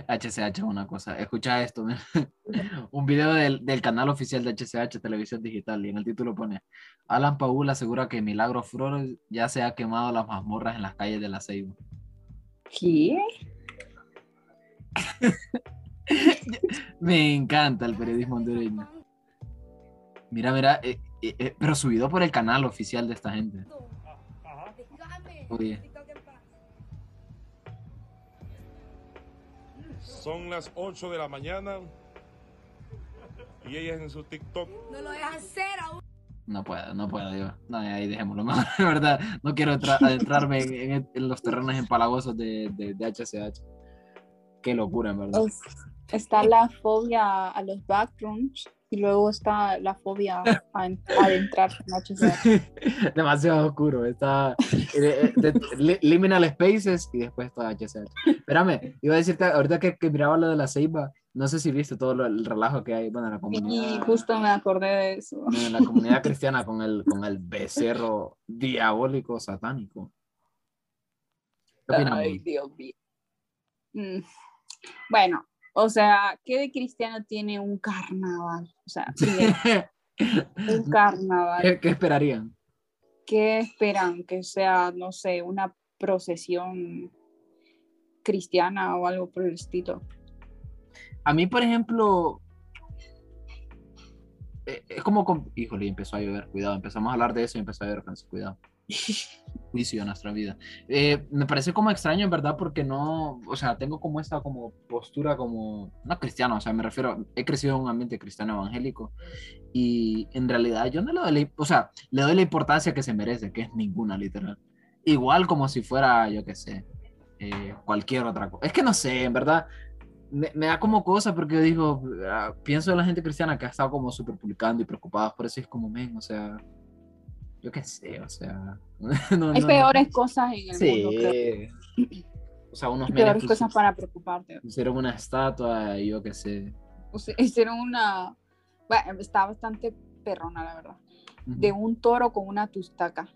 HCH es una cosa. Escucha esto. mira. (laughs) Un video del, del canal oficial de HCH Televisión Digital y en el título pone Alan Paul asegura que Milagro Flores ya se ha quemado las mazmorras en las calles de la Ceiba. ¿Qué? (laughs) Me encanta el periodismo hondureño. Mira, mira, eh, eh, eh, pero subido por el canal oficial de esta gente. Oye. Son las 8 de la mañana y ella es en su TikTok. No lo dejas hacer aún. No puedo, no puedo, yo. No, ahí dejémoslo (laughs) mejor, de verdad. No quiero entra- adentrarme en, en- en los terrenos empalagosos de, de, de HCH. Qué locura, en verdad. Es- está la fobia a los backrooms y luego está la fobia (laughs) a en- a adentrarse en. (laughs) Demasiado oscuro. Está eh, eh, de- li- Liminal Spaces y después está HCH. Espérame, iba a decirte, ahorita que, que miraba lo de la Ceiba, no sé si viste todo lo- el relajo que hay, bueno, en la Y comunidad. justo me acordé de eso. En la comunidad cristiana con el, con el becerro diabólico satánico. ¿Qué opinamos? Ay, Dios mío. Mm. Bueno, o sea, ¿qué de cristiano tiene un carnaval? O sea, (laughs) primero, un carnaval. ¿Qué, qué esperarían? ¿Qué esperan? Que sea, no sé, una procesión cristiana o algo por el estilo. A mí, por ejemplo, eh, es como, con- híjole, empezó a llover, cuidado, empezamos a hablar de eso y empezó a llover, Francis, cuidado. (laughs) Juicio a nuestra vida. Eh, me parece como extraño, en verdad, porque no, o sea, tengo como esta como postura como, no cristiano, o sea, me refiero, he crecido en un ambiente cristiano evangélico y en realidad yo no le doy, la, o sea, le doy la importancia que se merece, que es ninguna, literal. Igual como si fuera, yo qué sé, eh, cualquier otra cosa. Es que no sé, en verdad, me, me da como cosa porque digo, ah, pienso en la gente cristiana que ha estado como súper publicando y preocupados, por eso es como, men, o sea, yo qué sé, o sea, (laughs) no, Hay no- peores cosas en el Sí. mundo, creo. O sea, unos Peores menes cosas para preocuparte. pusieron una estatua yo qué sé. O sea, hicieron una. Bueno, está bastante perrona, la verdad. De un toro con una tustaca.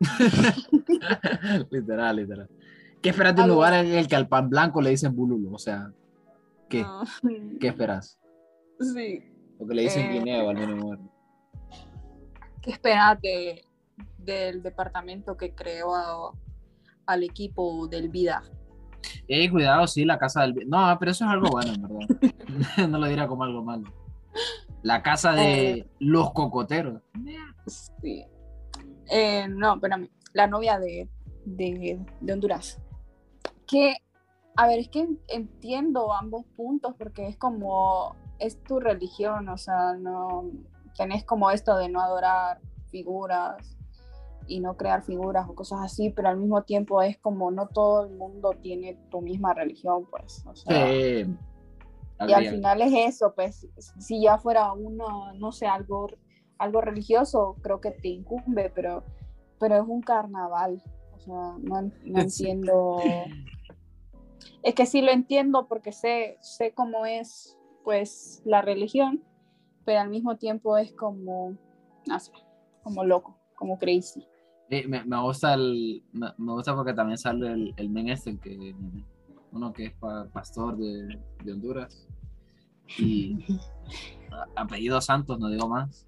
(laughs) literal, literal. ¿Qué esperas de un lugar en el que al pan blanco le dicen bululo? O sea, ¿qué? ¿Qué esperas? (laughs) Sí. O que le dicen Eh, guineo al menos. ¿Qué esperas de, del departamento que creó a- al equipo del Vida? Ey, cuidado, sí, la casa del... No, pero eso es algo bueno, en verdad. (laughs) no lo diría como algo malo. La casa de Eh. los cocoteros. Sí. Eh, no, espérame. La novia de, de, de Honduras. Que, a ver, es que en- entiendo ambos puntos porque es como, es tu religión, o sea, no, tenés como esto de no adorar figuras y no crear figuras o cosas así, pero al mismo tiempo es como no todo el mundo tiene tu misma religión, pues. O sea, Sí. y al final es eso, pues si ya fuera uno, no sé, algo, algo religioso, creo que te incumbe, pero, pero es un carnaval. O sea, no, (laughs) entiendo. Es que sí lo entiendo porque sé, sé cómo es pues la religión, pero al mismo tiempo es como, no sé, como loco, como crazy. Eh, me, me gusta el me, me gusta porque también sale el, el men este el que uno que es pa- pastor de, de Honduras. Y (laughs) apellido Santos no digo más.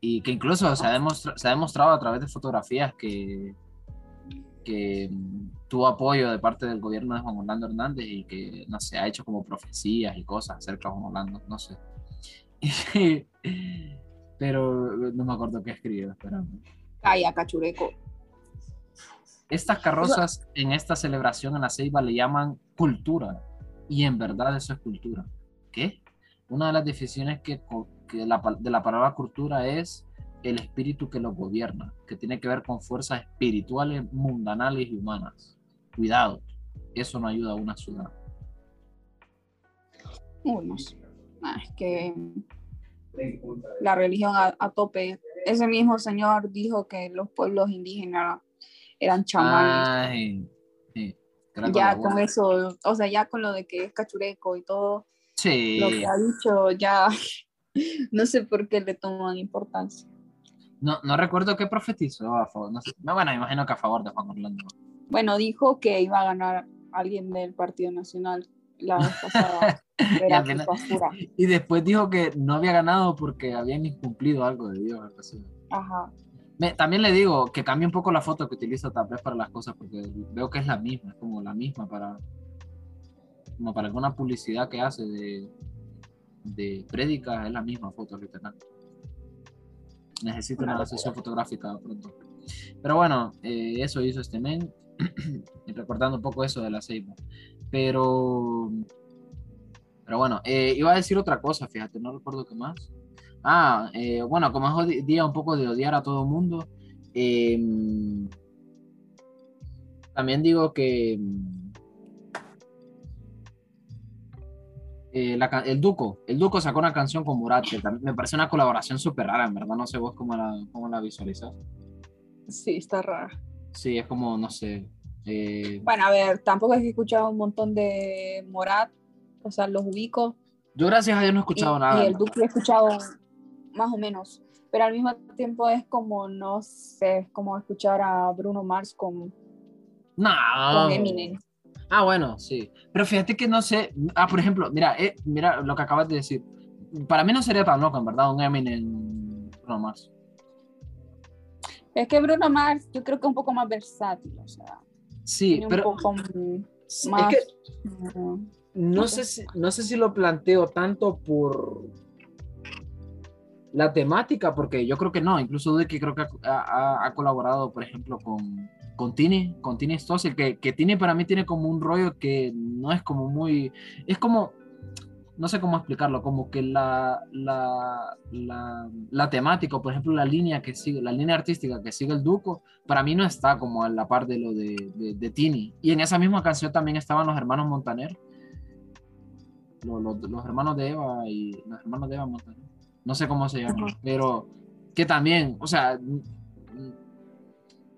Y que incluso se ha, demostra- se ha demostrado a través de fotografías que que mm, tuvo apoyo de parte del gobierno de Juan Orlando Hernández y que no sé ha hecho como profecías y cosas acerca de Juan Orlando no sé. (laughs) Pero no me acuerdo qué escribió espérame Calla, cachureco. Estas carrozas en esta celebración en la Ceiba le llaman cultura. Y en verdad eso es cultura. ¿Qué? Una de las definiciones que, la de la palabra cultura es el espíritu que lo gobierna, que tiene que ver con fuerzas espirituales, mundanales y humanas. Cuidado, eso no ayuda a una ciudad. Uy, no sé. Ah, es que la religión a, a tope. Ese mismo señor dijo que los pueblos indígenas eran chamanes. Ay, sí, creo que ya con eso, o sea, ya con lo de que es cachureco y todo Sí, lo que ha dicho, ya (laughs) no sé por qué le toman importancia. no, no recuerdo qué profetizó a favor. No sé. No, bueno, imagino que a favor de Juan Orlando. Bueno, dijo que iba a ganar alguien del Partido Nacional la vez pasada. (laughs) Y Era final- basura. Y después dijo que no había ganado porque habían incumplido algo de Dios. Ajá. Me- también le digo que cambie un poco la foto que utiliza vez para las cosas porque veo que es la misma, es como la misma para como para alguna publicidad que hace de, de prédicas, es la misma foto literal. Necesito una sesión fotográfica pronto. Pero bueno, eh, eso hizo este men, (clears throat) recordando un poco eso de la ceiba. Pero, pero bueno, eh, iba a decir otra cosa, fíjate, no recuerdo qué más. Ah, eh, bueno, como es día un poco de odiar a todo el mundo, eh, también digo que eh, la el Duco, el Duco sacó una canción con Murat, que también me parece una colaboración súper rara, en verdad, no sé vos cómo la, cómo la visualizas. Sí, está rara. Sí, es como, no sé. eh, Bueno, a ver, tampoco es que he escuchado un montón de Morat, o sea, los ubico. yo gracias a Dios no he escuchado y, nada. y el Duque he escuchado más o menos, pero al mismo tiempo es como, no sé, es como escuchar a Bruno Mars con, No. con Eminem. Ah, bueno, sí. Pero fíjate que no sé. Ah, por ejemplo, mira, eh, mira lo que acabas de decir. Para mí no sería tan loco, en verdad, un Eminem Bruno Mars. Es que Bruno Mars yo creo que es un poco más versátil, o sea, Sí, un pero poco es más... no sé, si, no sé si lo planteo tanto por la temática, porque yo creo que no. Incluso Dude que creo que ha, colaborado, por ejemplo, con, con Tini, con Tini Stossel, que, que Tini para mí tiene como un rollo que no es como muy. Es como. No sé cómo explicarlo, como que la, la, la, temática, por ejemplo, la línea que sigue, la línea artística que sigue el Duco, para mí no está como a la par de lo de, de, de Tini. Y en esa misma canción también estaban los hermanos Montaner, los, los- los hermanos de Eva y los hermanos de Eva Montaner. No sé cómo se llaman, pero que también, o sea,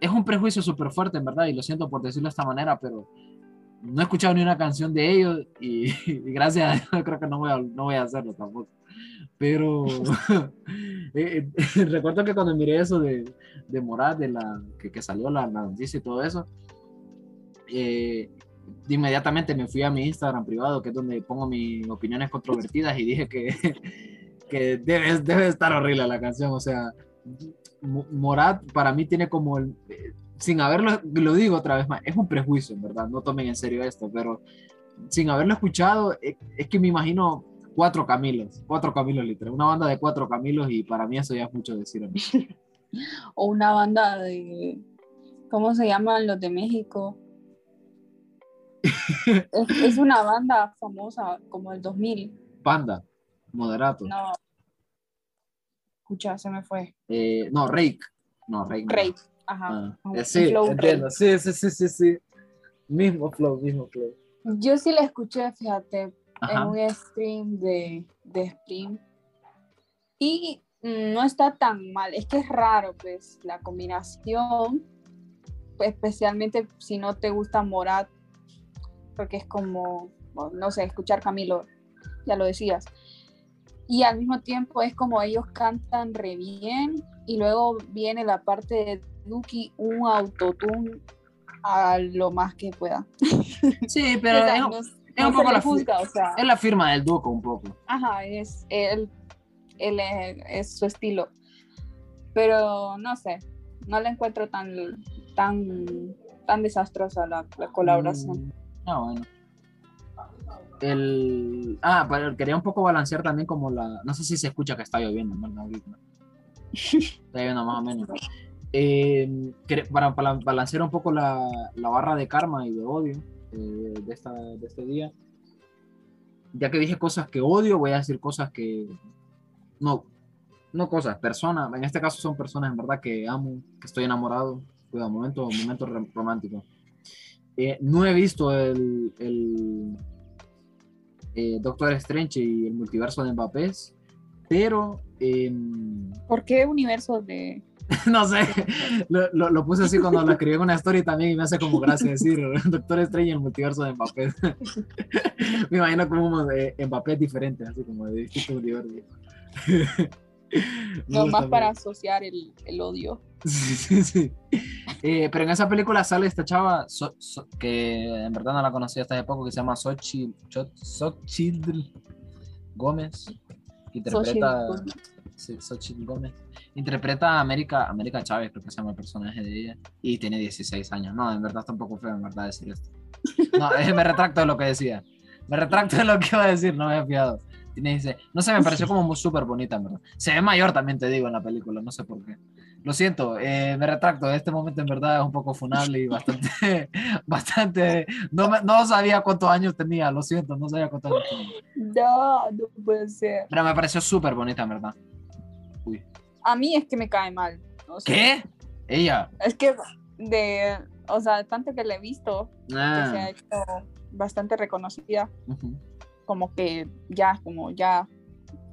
es un prejuicio súper fuerte, en verdad, y lo siento por decirlo de esta manera, pero no he escuchado ni una canción de ellos y, (laughs) y gracias a Dios creo que no voy a, no voy a hacerlo tampoco. Pero (laughs) eh, eh, (laughs) recuerdo que cuando miré eso de, de Morat, de la, que, que salió la, la noticia y todo eso, eh, inmediatamente me fui a mi Instagram privado, que es donde pongo mis opiniones controvertidas y dije que, que debe, debe estar horrible la canción. O sea, Mo- Morat para mí tiene como el, eh, sin haberlo, lo digo otra vez más, es un prejuicio, en verdad, no tomen en serio esto, pero sin haberlo escuchado, eh, es que me imagino cuatro Camilos, cuatro Camilos literal, una banda de cuatro Camilos y para mí eso ya es mucho decir. a (laughs) mí. O una banda de. ¿Cómo se llaman los de México? (laughs) es, es una banda famosa como el 2000. Panda, Moderato, No. Escucha, se me fue. eh, no, Rake, no, Rake. no. Rey. Ajá. Ah, eh, sí, flow entiendo, sí, sí, sí, sí, sí. Mismo flow, mismo flow. Yo sí la escuché, fíjate, en un stream de, de Stream. Y no está tan mal. Es que es raro, pues, la combinación, especialmente si no te gusta Morat, porque es como, no sé, escuchar Camilo, ya lo decías. Y al mismo tiempo es como ellos cantan re bien y luego viene la parte de Duki, un autotune a lo más que pueda. (laughs) Sí, pero es, no- es no un poco la, juzga, o sea. es la firma del Duco un poco. Ajá, es él, él es, es su estilo. Pero no sé, no la encuentro tan tan tan desastrosa la, la colaboración. Mm, Ah, bueno. El... Ah, pero quería un poco balancear también como la... No sé si se escucha que está lloviendo. Ahorita. (laughs) Está lloviendo más o menos. Eh, para, para balancear un poco la, la barra de karma y de odio eh, de, esta, de este día. Ya que dije cosas que odio, voy a decir cosas que... No, no cosas, personas. En este caso son personas en verdad que amo, que estoy enamorado. Cuidado, momento, momento rom- romántico. Eh, no he visto el, el eh, Doctor Strange y el multiverso de Mbappé, pero em, (laughs) ¿Por qué universo de no sé, lo, lo- lo puse así cuando lo escribí en una story también y me hace como gracia decir (laughs) Doctor Strange y el multiverso de Mbappé. (laughs) me imagino como de Mbappé diferente, así como de distintos universos. (laughs) No más para asociar el, el odio? (laughs) Sí, sí, sí. Eh, pero en esa película sale esta chava So- So- que en verdad no la conocía hasta hace poco, que se llama Xochitl, Xochitl Gómez. que Interpreta, Xochitl sí, Xochitl Gómez. Interpreta a América, América Chávez, creo que se llama el personaje de ella. Y tiene 16 años. No, en verdad está un poco feo, en verdad, decir esto. No, (laughs) me retracto de lo que decía. Me retracto de lo que iba a decir, no me había fijado. Tiene 16. No sé, me pareció como muy súper bonita, en verdad. Se ve mayor también, te digo, en la película, no sé por qué. Lo siento, eh, me retracto. Este momento en verdad es un poco funable y (laughs) bastante, (laughs) bastante. No, me- no sabía cuántos años tenía, lo siento, no sabía cuántos años tenía. No, no puede ser. Pero me pareció súper bonita, en verdad. Uy. A mí es que me cae mal. o sea, ¿Qué? Ella. Es que de, o sea, tanto que la he visto, que se ha Ah, hecho bastante reconocida, ujú. Como que ya, como ya,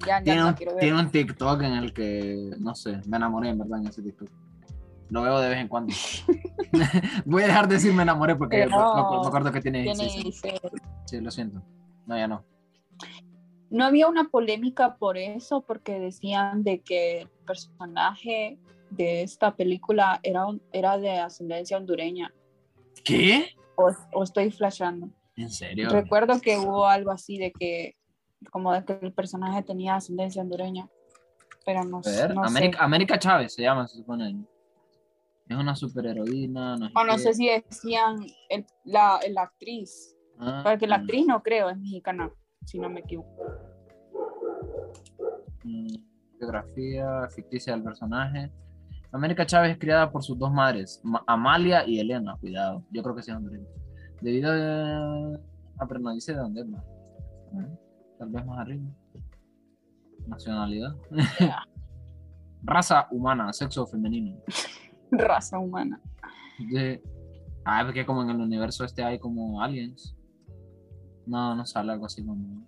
ya, ya tiene, un, quiero ver. tiene un TikTok en el que, no sé, me enamoré en verdad en ese TikTok. Lo veo de vez en cuando. (laughs) (laughs) Voy a dejar de decir me enamoré porque no, me acuerdo que tiene Tiene 16 años. seis. Sí, lo siento. No, ya no. No había una polémica por eso, porque decían de que el personaje de esta película era, era de ascendencia hondureña. ¿Qué? O, o estoy flashando. ¿En serio? Recuerdo que hubo algo así de que, como de que el personaje tenía ascendencia hondureña. Pero no, A ver, no América, sé. América Chávez se llama, se supone. Es una superheroína. No, O no sé si decían el- la, actriz. Ah, Porque la mm, actriz no creo, es mexicana, si no me equivoco. mm, Biografía ficticia del personaje. América Chávez es criada por sus dos madres, Ma- Amalia y Elena. Cuidado, yo creo que sí es hondureña. Debido a. Ah, pero no dice de dónde es más. Tal vez más arriba. Nacionalidad. (laughs) Raza humana, sexo femenino. (laughs) Raza humana. De... Ah, porque como en el universo este hay como aliens. No, no sale algo así como.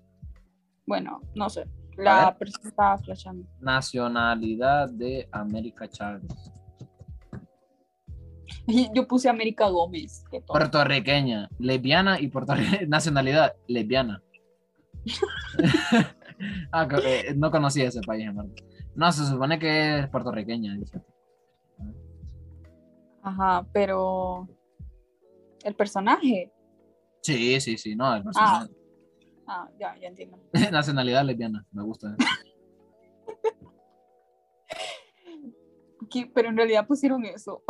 Bueno, no sé. A La persona estaba flashando. Nacionalidad de América Chávez. Yo puse América Gómez. Puertorriqueña, lesbiana y puertorriqueña, (laughs) nacionalidad, lesbiana. (laughs) ah, eh, no conocía ese país, verdad. No, se supone que es puertorriqueña. dice. Ajá, pero el personaje. Sí, sí, sí, no, el personaje. Ah, ya, ya entiendo. (laughs) Nacionalidad lesbiana, me gusta. Pero en realidad pusieron eso.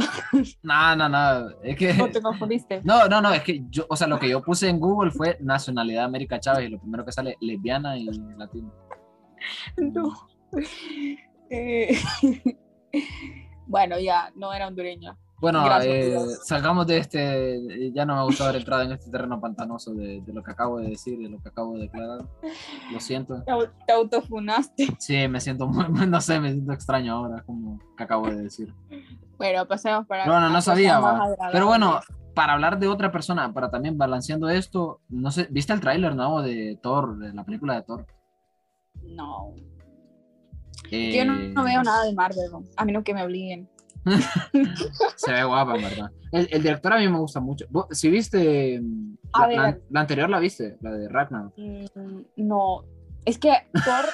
No, no, no, es que... ¿O te confundiste? (laughs) No, no, no, es que yo, o sea, lo que yo puse en Google fue nacionalidad América Chávez y lo primero que sale lesbiana y latino. No. (laughs) Eh, (laughs) bueno, ya, no era hondureña. Bueno, eh, Dios. salgamos de este, ya no me gusta haber entrado en este terreno pantanoso de, de lo que acabo de decir, de lo que acabo de declarar. Lo siento. Te, au- te autofunaste. Sí, me siento muy, no sé, me siento extraño ahora, como que acabo de decir. Bueno, pasemos para. No, no, sabía. Pero bueno, para hablar de otra persona, para también balanceando esto, no sé, ¿viste el tráiler nuevo de Thor, de la película de Thor? No. Eh, Yo no, no veo nada de Marvel, a menos que me obliguen. (laughs) Se ve guapa, en verdad. El, el director a mí me gusta mucho. ¿Vos- Si viste mm, la, la- ver. la anterior, la viste, la de Ragnar. Mm, no. Es que Thor,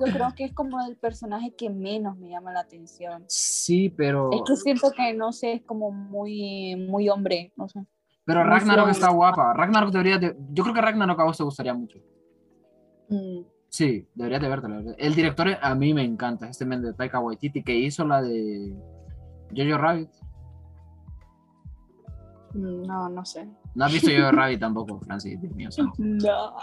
yo creo que es como el personaje que menos me llama la atención. Sí, pero, Es que siento que, no sé, es como muy, muy hombre, no sé. pero Ragnarok está guapa. Ragnarok debería de, yo creo que Ragnarok a vos te gustaría mucho. Mm, Sí, deberías de verte, la verdad. El director a mí me encanta, este men de Taika Waititi que hizo la de Jojo Rabbit. mm, no, no sé. No has visto (laughs) Jojo Rabbit tampoco, Francis, Dios mío. santo. No.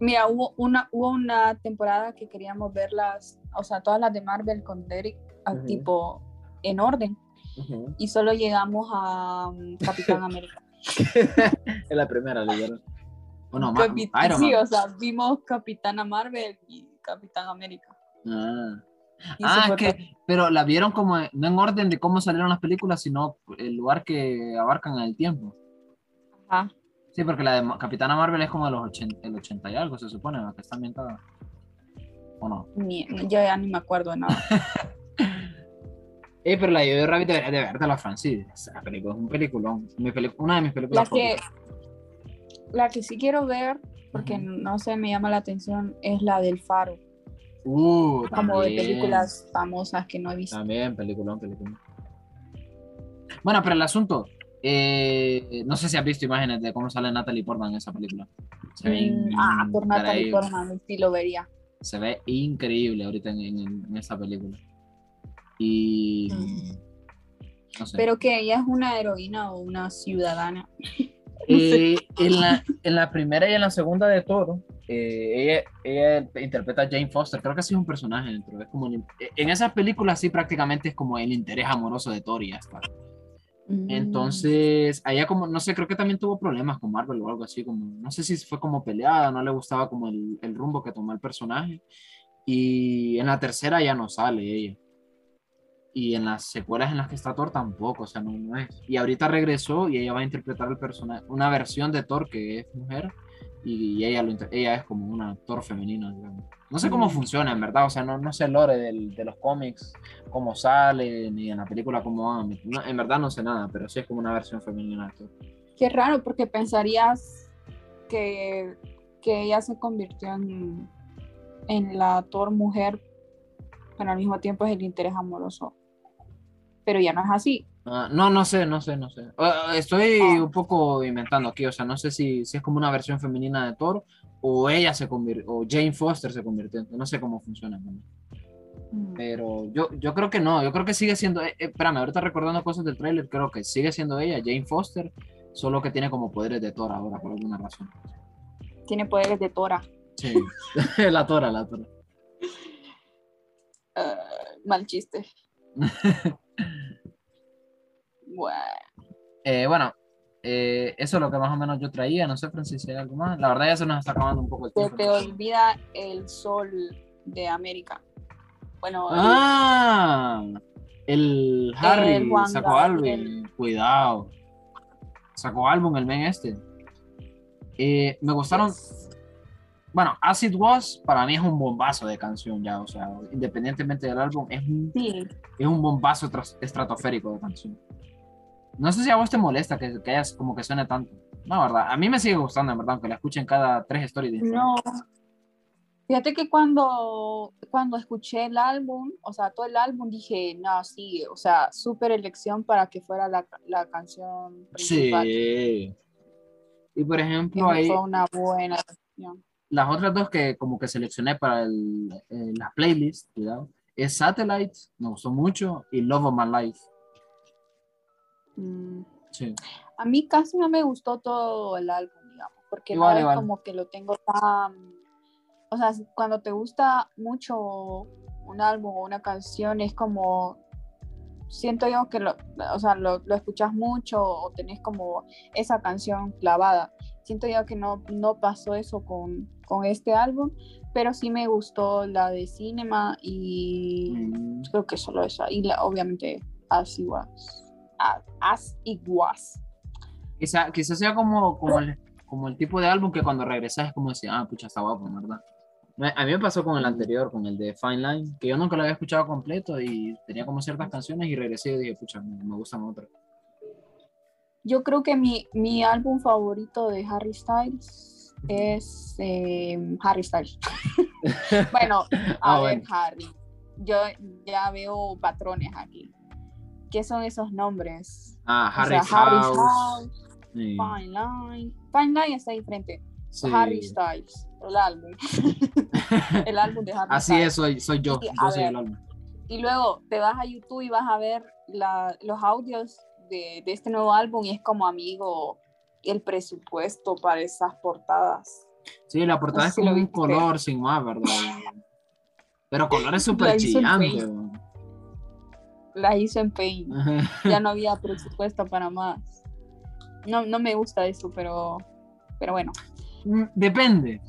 Mira, hubo una, hubo una temporada que queríamos verlas, o sea, todas las de Marvel con Derek, a- Ujú. tipo en orden, y solo llegamos a um, Capitán (laughs) América. (laughs) Es la primera, literal. Bueno, Ma- Capi- Iron sí, Man. o sea, vimos Capitana Marvel y Capitán América. Ah. Y Ah, es que, pero la vieron como, no en orden de cómo salieron las películas, sino el lugar que abarcan en el tiempo. Ajá. Sí, porque la de Capitana Marvel es como de los 80, el 80 y algo, se supone, la que está ambientada. ¿O no? Ni- yo ya ni me acuerdo de nada. (laughs) Eh, pero la de Rabbit debería de verte la Francis. Esa película es un peliculón. Mi una de mis películas La que, la que sí quiero ver, porque no sé, me llama la atención, es la del Faro. Uh, Como de películas famosas que no he visto. También, peliculón, peliculón. Bueno, pero el asunto, eh, no sé si has visto imágenes de cómo sale Natalie Portman en esa película. Se ve Mm, ah, por Natalie. Portman, sí lo vería. Se ve increíble ahorita en, en- en esa película. Y. No sé. Pero que ella es una heroína o una ciudadana. (laughs) Eh, en, la, en la primera y en la segunda de Toro, eh, ella, ella interpreta a Jane Foster. Creo que sí es un personaje dentro. Es como el- en esas películas, sí, prácticamente es como el interés amoroso de ya está. Mm. Entonces, allá como, no sé, creo que también tuvo problemas con Marvel o algo así, como, no sé si fue como peleada, no le gustaba como el, el rumbo que tomó el personaje. Y en la tercera ya no sale ella. Y en las secuelas en las que está Thor tampoco, o sea, no, no es. Y ahorita regresó y ella va a interpretar el personaje, una versión de Thor que es mujer y ella, lo, ella es como una Thor femenina, digamos. No sé cómo funciona, en verdad, o sea, no, no sé el lore del- de los cómics, cómo sale, ni en la película cómo van no, en verdad no sé nada, pero sí es como una versión femenina de. Qué raro, porque pensarías que, que ella se convirtió en, en la Thor mujer, pero al mismo tiempo es el interés amoroso. Pero ya no es así. Ah, no, no sé, no sé, no sé. Ah, estoy Ah. un poco inventando aquí, o sea, no sé si, si es como una versión femenina de Thor o ella se convirtió, o Jane Foster se convirtió, en- no sé cómo funciona. Mm. Pero yo, yo creo que no, yo creo que sigue siendo, eh, eh, espérame, ahorita recordando cosas del tráiler, creo que sigue siendo ella, Jane Foster, solo que tiene como poderes de Thor ahora, por alguna razón. Tiene poderes de Tora. Sí, (laughs) la Tora, la Tora. (laughs) Mal chiste. (laughs) bueno. Eh, bueno, eh, eso es lo que más o menos yo traía, no sé, Francis, si hay algo más. La verdad ya se nos está acabando un poco el Se tiempo. te olvida el sol de América. Bueno, Ah, el Harry El sacó álbum, cuidado. Sacó álbum el men este. Eh, me gustaron, bueno, Acid Was para mí es un bombazo de canción ya, o sea, independientemente del álbum, es un, sí, es un bombazo estratosférico de canción. No sé si a vos te molesta que, que hayas como que suene tanto. No, verdad. A mí me sigue gustando, en verdad, aunque la escuchen cada tres stories. de. No. Fíjate que cuando, cuando escuché el álbum, o sea, todo el álbum, dije, no, sí, o sea, súper elección para que fuera la, la canción principal. Sí. Y por Y ejemplo, ahí fue una buena elección. las otras dos que como que seleccioné para el, eh, la playlist, cuidado, es Satellite, me gustó mucho, y Love of My Life. Mm, Sí. A mí casi no me gustó todo el álbum, digamos, porque Igual, no es como que lo tengo tan... O sea, cuando te gusta mucho un álbum o una canción, es como... Siento yo que lo, o sea, lo, lo escuchas mucho o tenés como esa canción clavada. Siento yo que no, no pasó eso con, con este álbum, pero sí me gustó la de Cinema y Mm, creo que solo esa. Y la, obviamente As It Was. A- As It Was. Quizá, quizá sea como, como, el, como el tipo de álbum que cuando regresas es como decir, ah, pucha, está guapo, ¿verdad? A mí me pasó con el anterior, con el de Fine Line, que yo nunca lo había escuchado completo y tenía como ciertas canciones y regresé y dije, pucha, me, me gustan otras. Yo creo que mi, mi álbum favorito de Harry Styles es eh, Harry Styles. (laughs) bueno, (laughs) a Ah, ver, bueno. Harry. Yo ya veo patrones aquí. ¿Qué son esos nombres? Ah, O Harry's sea, Harry's House. House, sí, Fine Line. Fine Line está diferente. sí. Harry Styles, el álbum. (laughs) el álbum de Harry Así Styles. es, soy, soy yo, Y, yo soy ver, el álbum. Y luego te vas a YouTube y vas a ver la- los audios de, de este nuevo álbum y es como amigo el presupuesto para esas portadas. Sí, la portada No es como un color sin más, ¿verdad? (laughs) Pero color es súper La hizo en. Paint. Ya no había presupuesto para más. No, no me gusta eso, pero, pero bueno. Mm, Depende,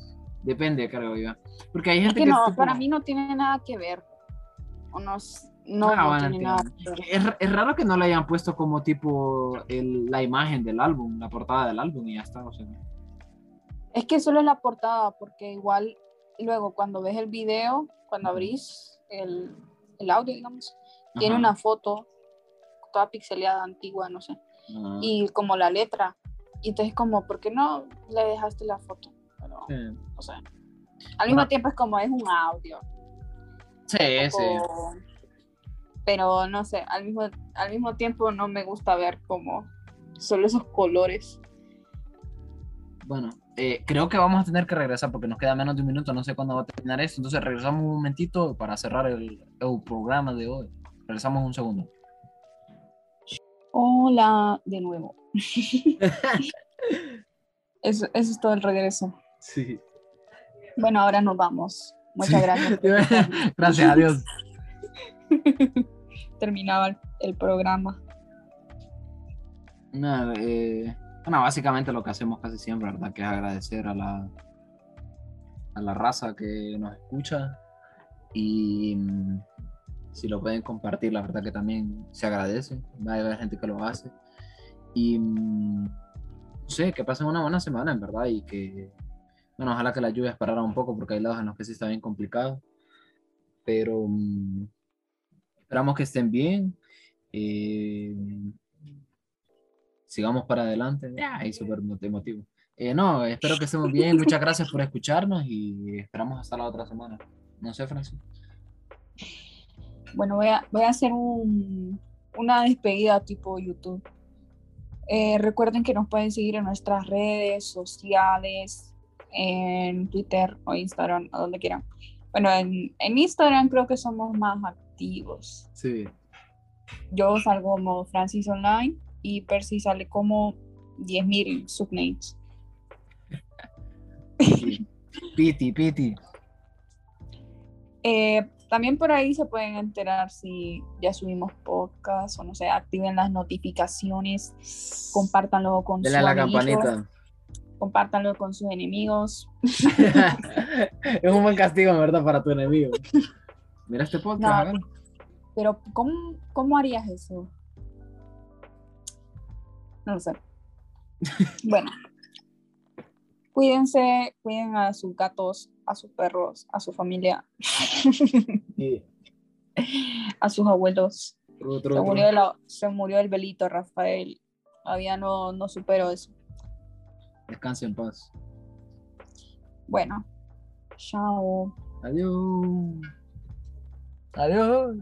depende, creo yo. Porque hay Es gente que que no, para mí no tiene nada que ver. O no, no, Ah, no bueno, tiene nada entiendo. que ver. Es, es raro que no le hayan puesto como tipo el- la imagen del álbum, la portada del álbum y ya está. O sea, Es que solo es la portada, porque igual luego cuando ves el video, cuando abrís el, el audio, digamos, tiene Ajá. una foto toda pixeleada, antigua, no sé, y como la letra. Y entonces como, ¿por qué no le dejaste la foto? Pero, sí. o sea, al mismo tiempo es como es un audio. Sí, sí. pero no sé, al mismo, al mismo tiempo no me gusta ver como solo esos colores. Bueno, eh, creo que vamos a tener que regresar porque nos queda menos de un minuto, no sé cuándo va a terminar esto. Entonces regresamos un momentito para cerrar el, el programa de hoy. Regresamos un segundo. Hola, de nuevo. (laughs) Eso, eso es todo el regreso. Sí. Bueno, ahora nos vamos. Muchas gracias. (laughs) Gracias a Dios. (laughs) Terminaba el, el programa. No, eh, bueno, básicamente lo que hacemos casi siempre, ¿verdad? Que es agradecer a la, a la raza que nos escucha y si lo pueden compartir, la verdad que también se agradece. Va a haber gente que lo hace. Y mm, no sé, que pasen una buena semana, en verdad, y que, bueno, ojalá que las lluvias pararan un poco porque hay lados en los que sí está bien complicado. Pero mm, esperamos que estén bien. eh, sigamos para adelante. Ay, súper emotivo. Eh, no, espero que estemos bien. Muchas gracias por escucharnos y esperamos hasta la otra semana. No sé, Francis. Bueno, voy a, voy a hacer un- una despedida tipo YouTube. Eh, recuerden que nos pueden seguir en nuestras redes sociales, en Twitter o Instagram, a donde quieran. Bueno, en, en Instagram creo que somos más activos. Sí. Yo salgo como Francis Online y Percy sale como 10.000 subnames. Piti, piti. (laughs) Eh, también por ahí se pueden enterar si ya subimos podcast o no sé, activen las notificaciones, compártanlo con Denle a sus la campanita. compártanlo con sus enemigos. (laughs) es un buen castigo, en verdad, para tu enemigo. Mira este podcast. No. Pero ¿cómo, cómo harías eso? No lo sé. (laughs) bueno. Cuídense, cuiden a sus gatos, a sus perros, a su familia, (laughs) a sus abuelos. Otro, Se murió, la- se murió el velito, Rafael. Todavía no, no supero eso. Descanse en paz. Bueno, chao. Adiós. Adiós.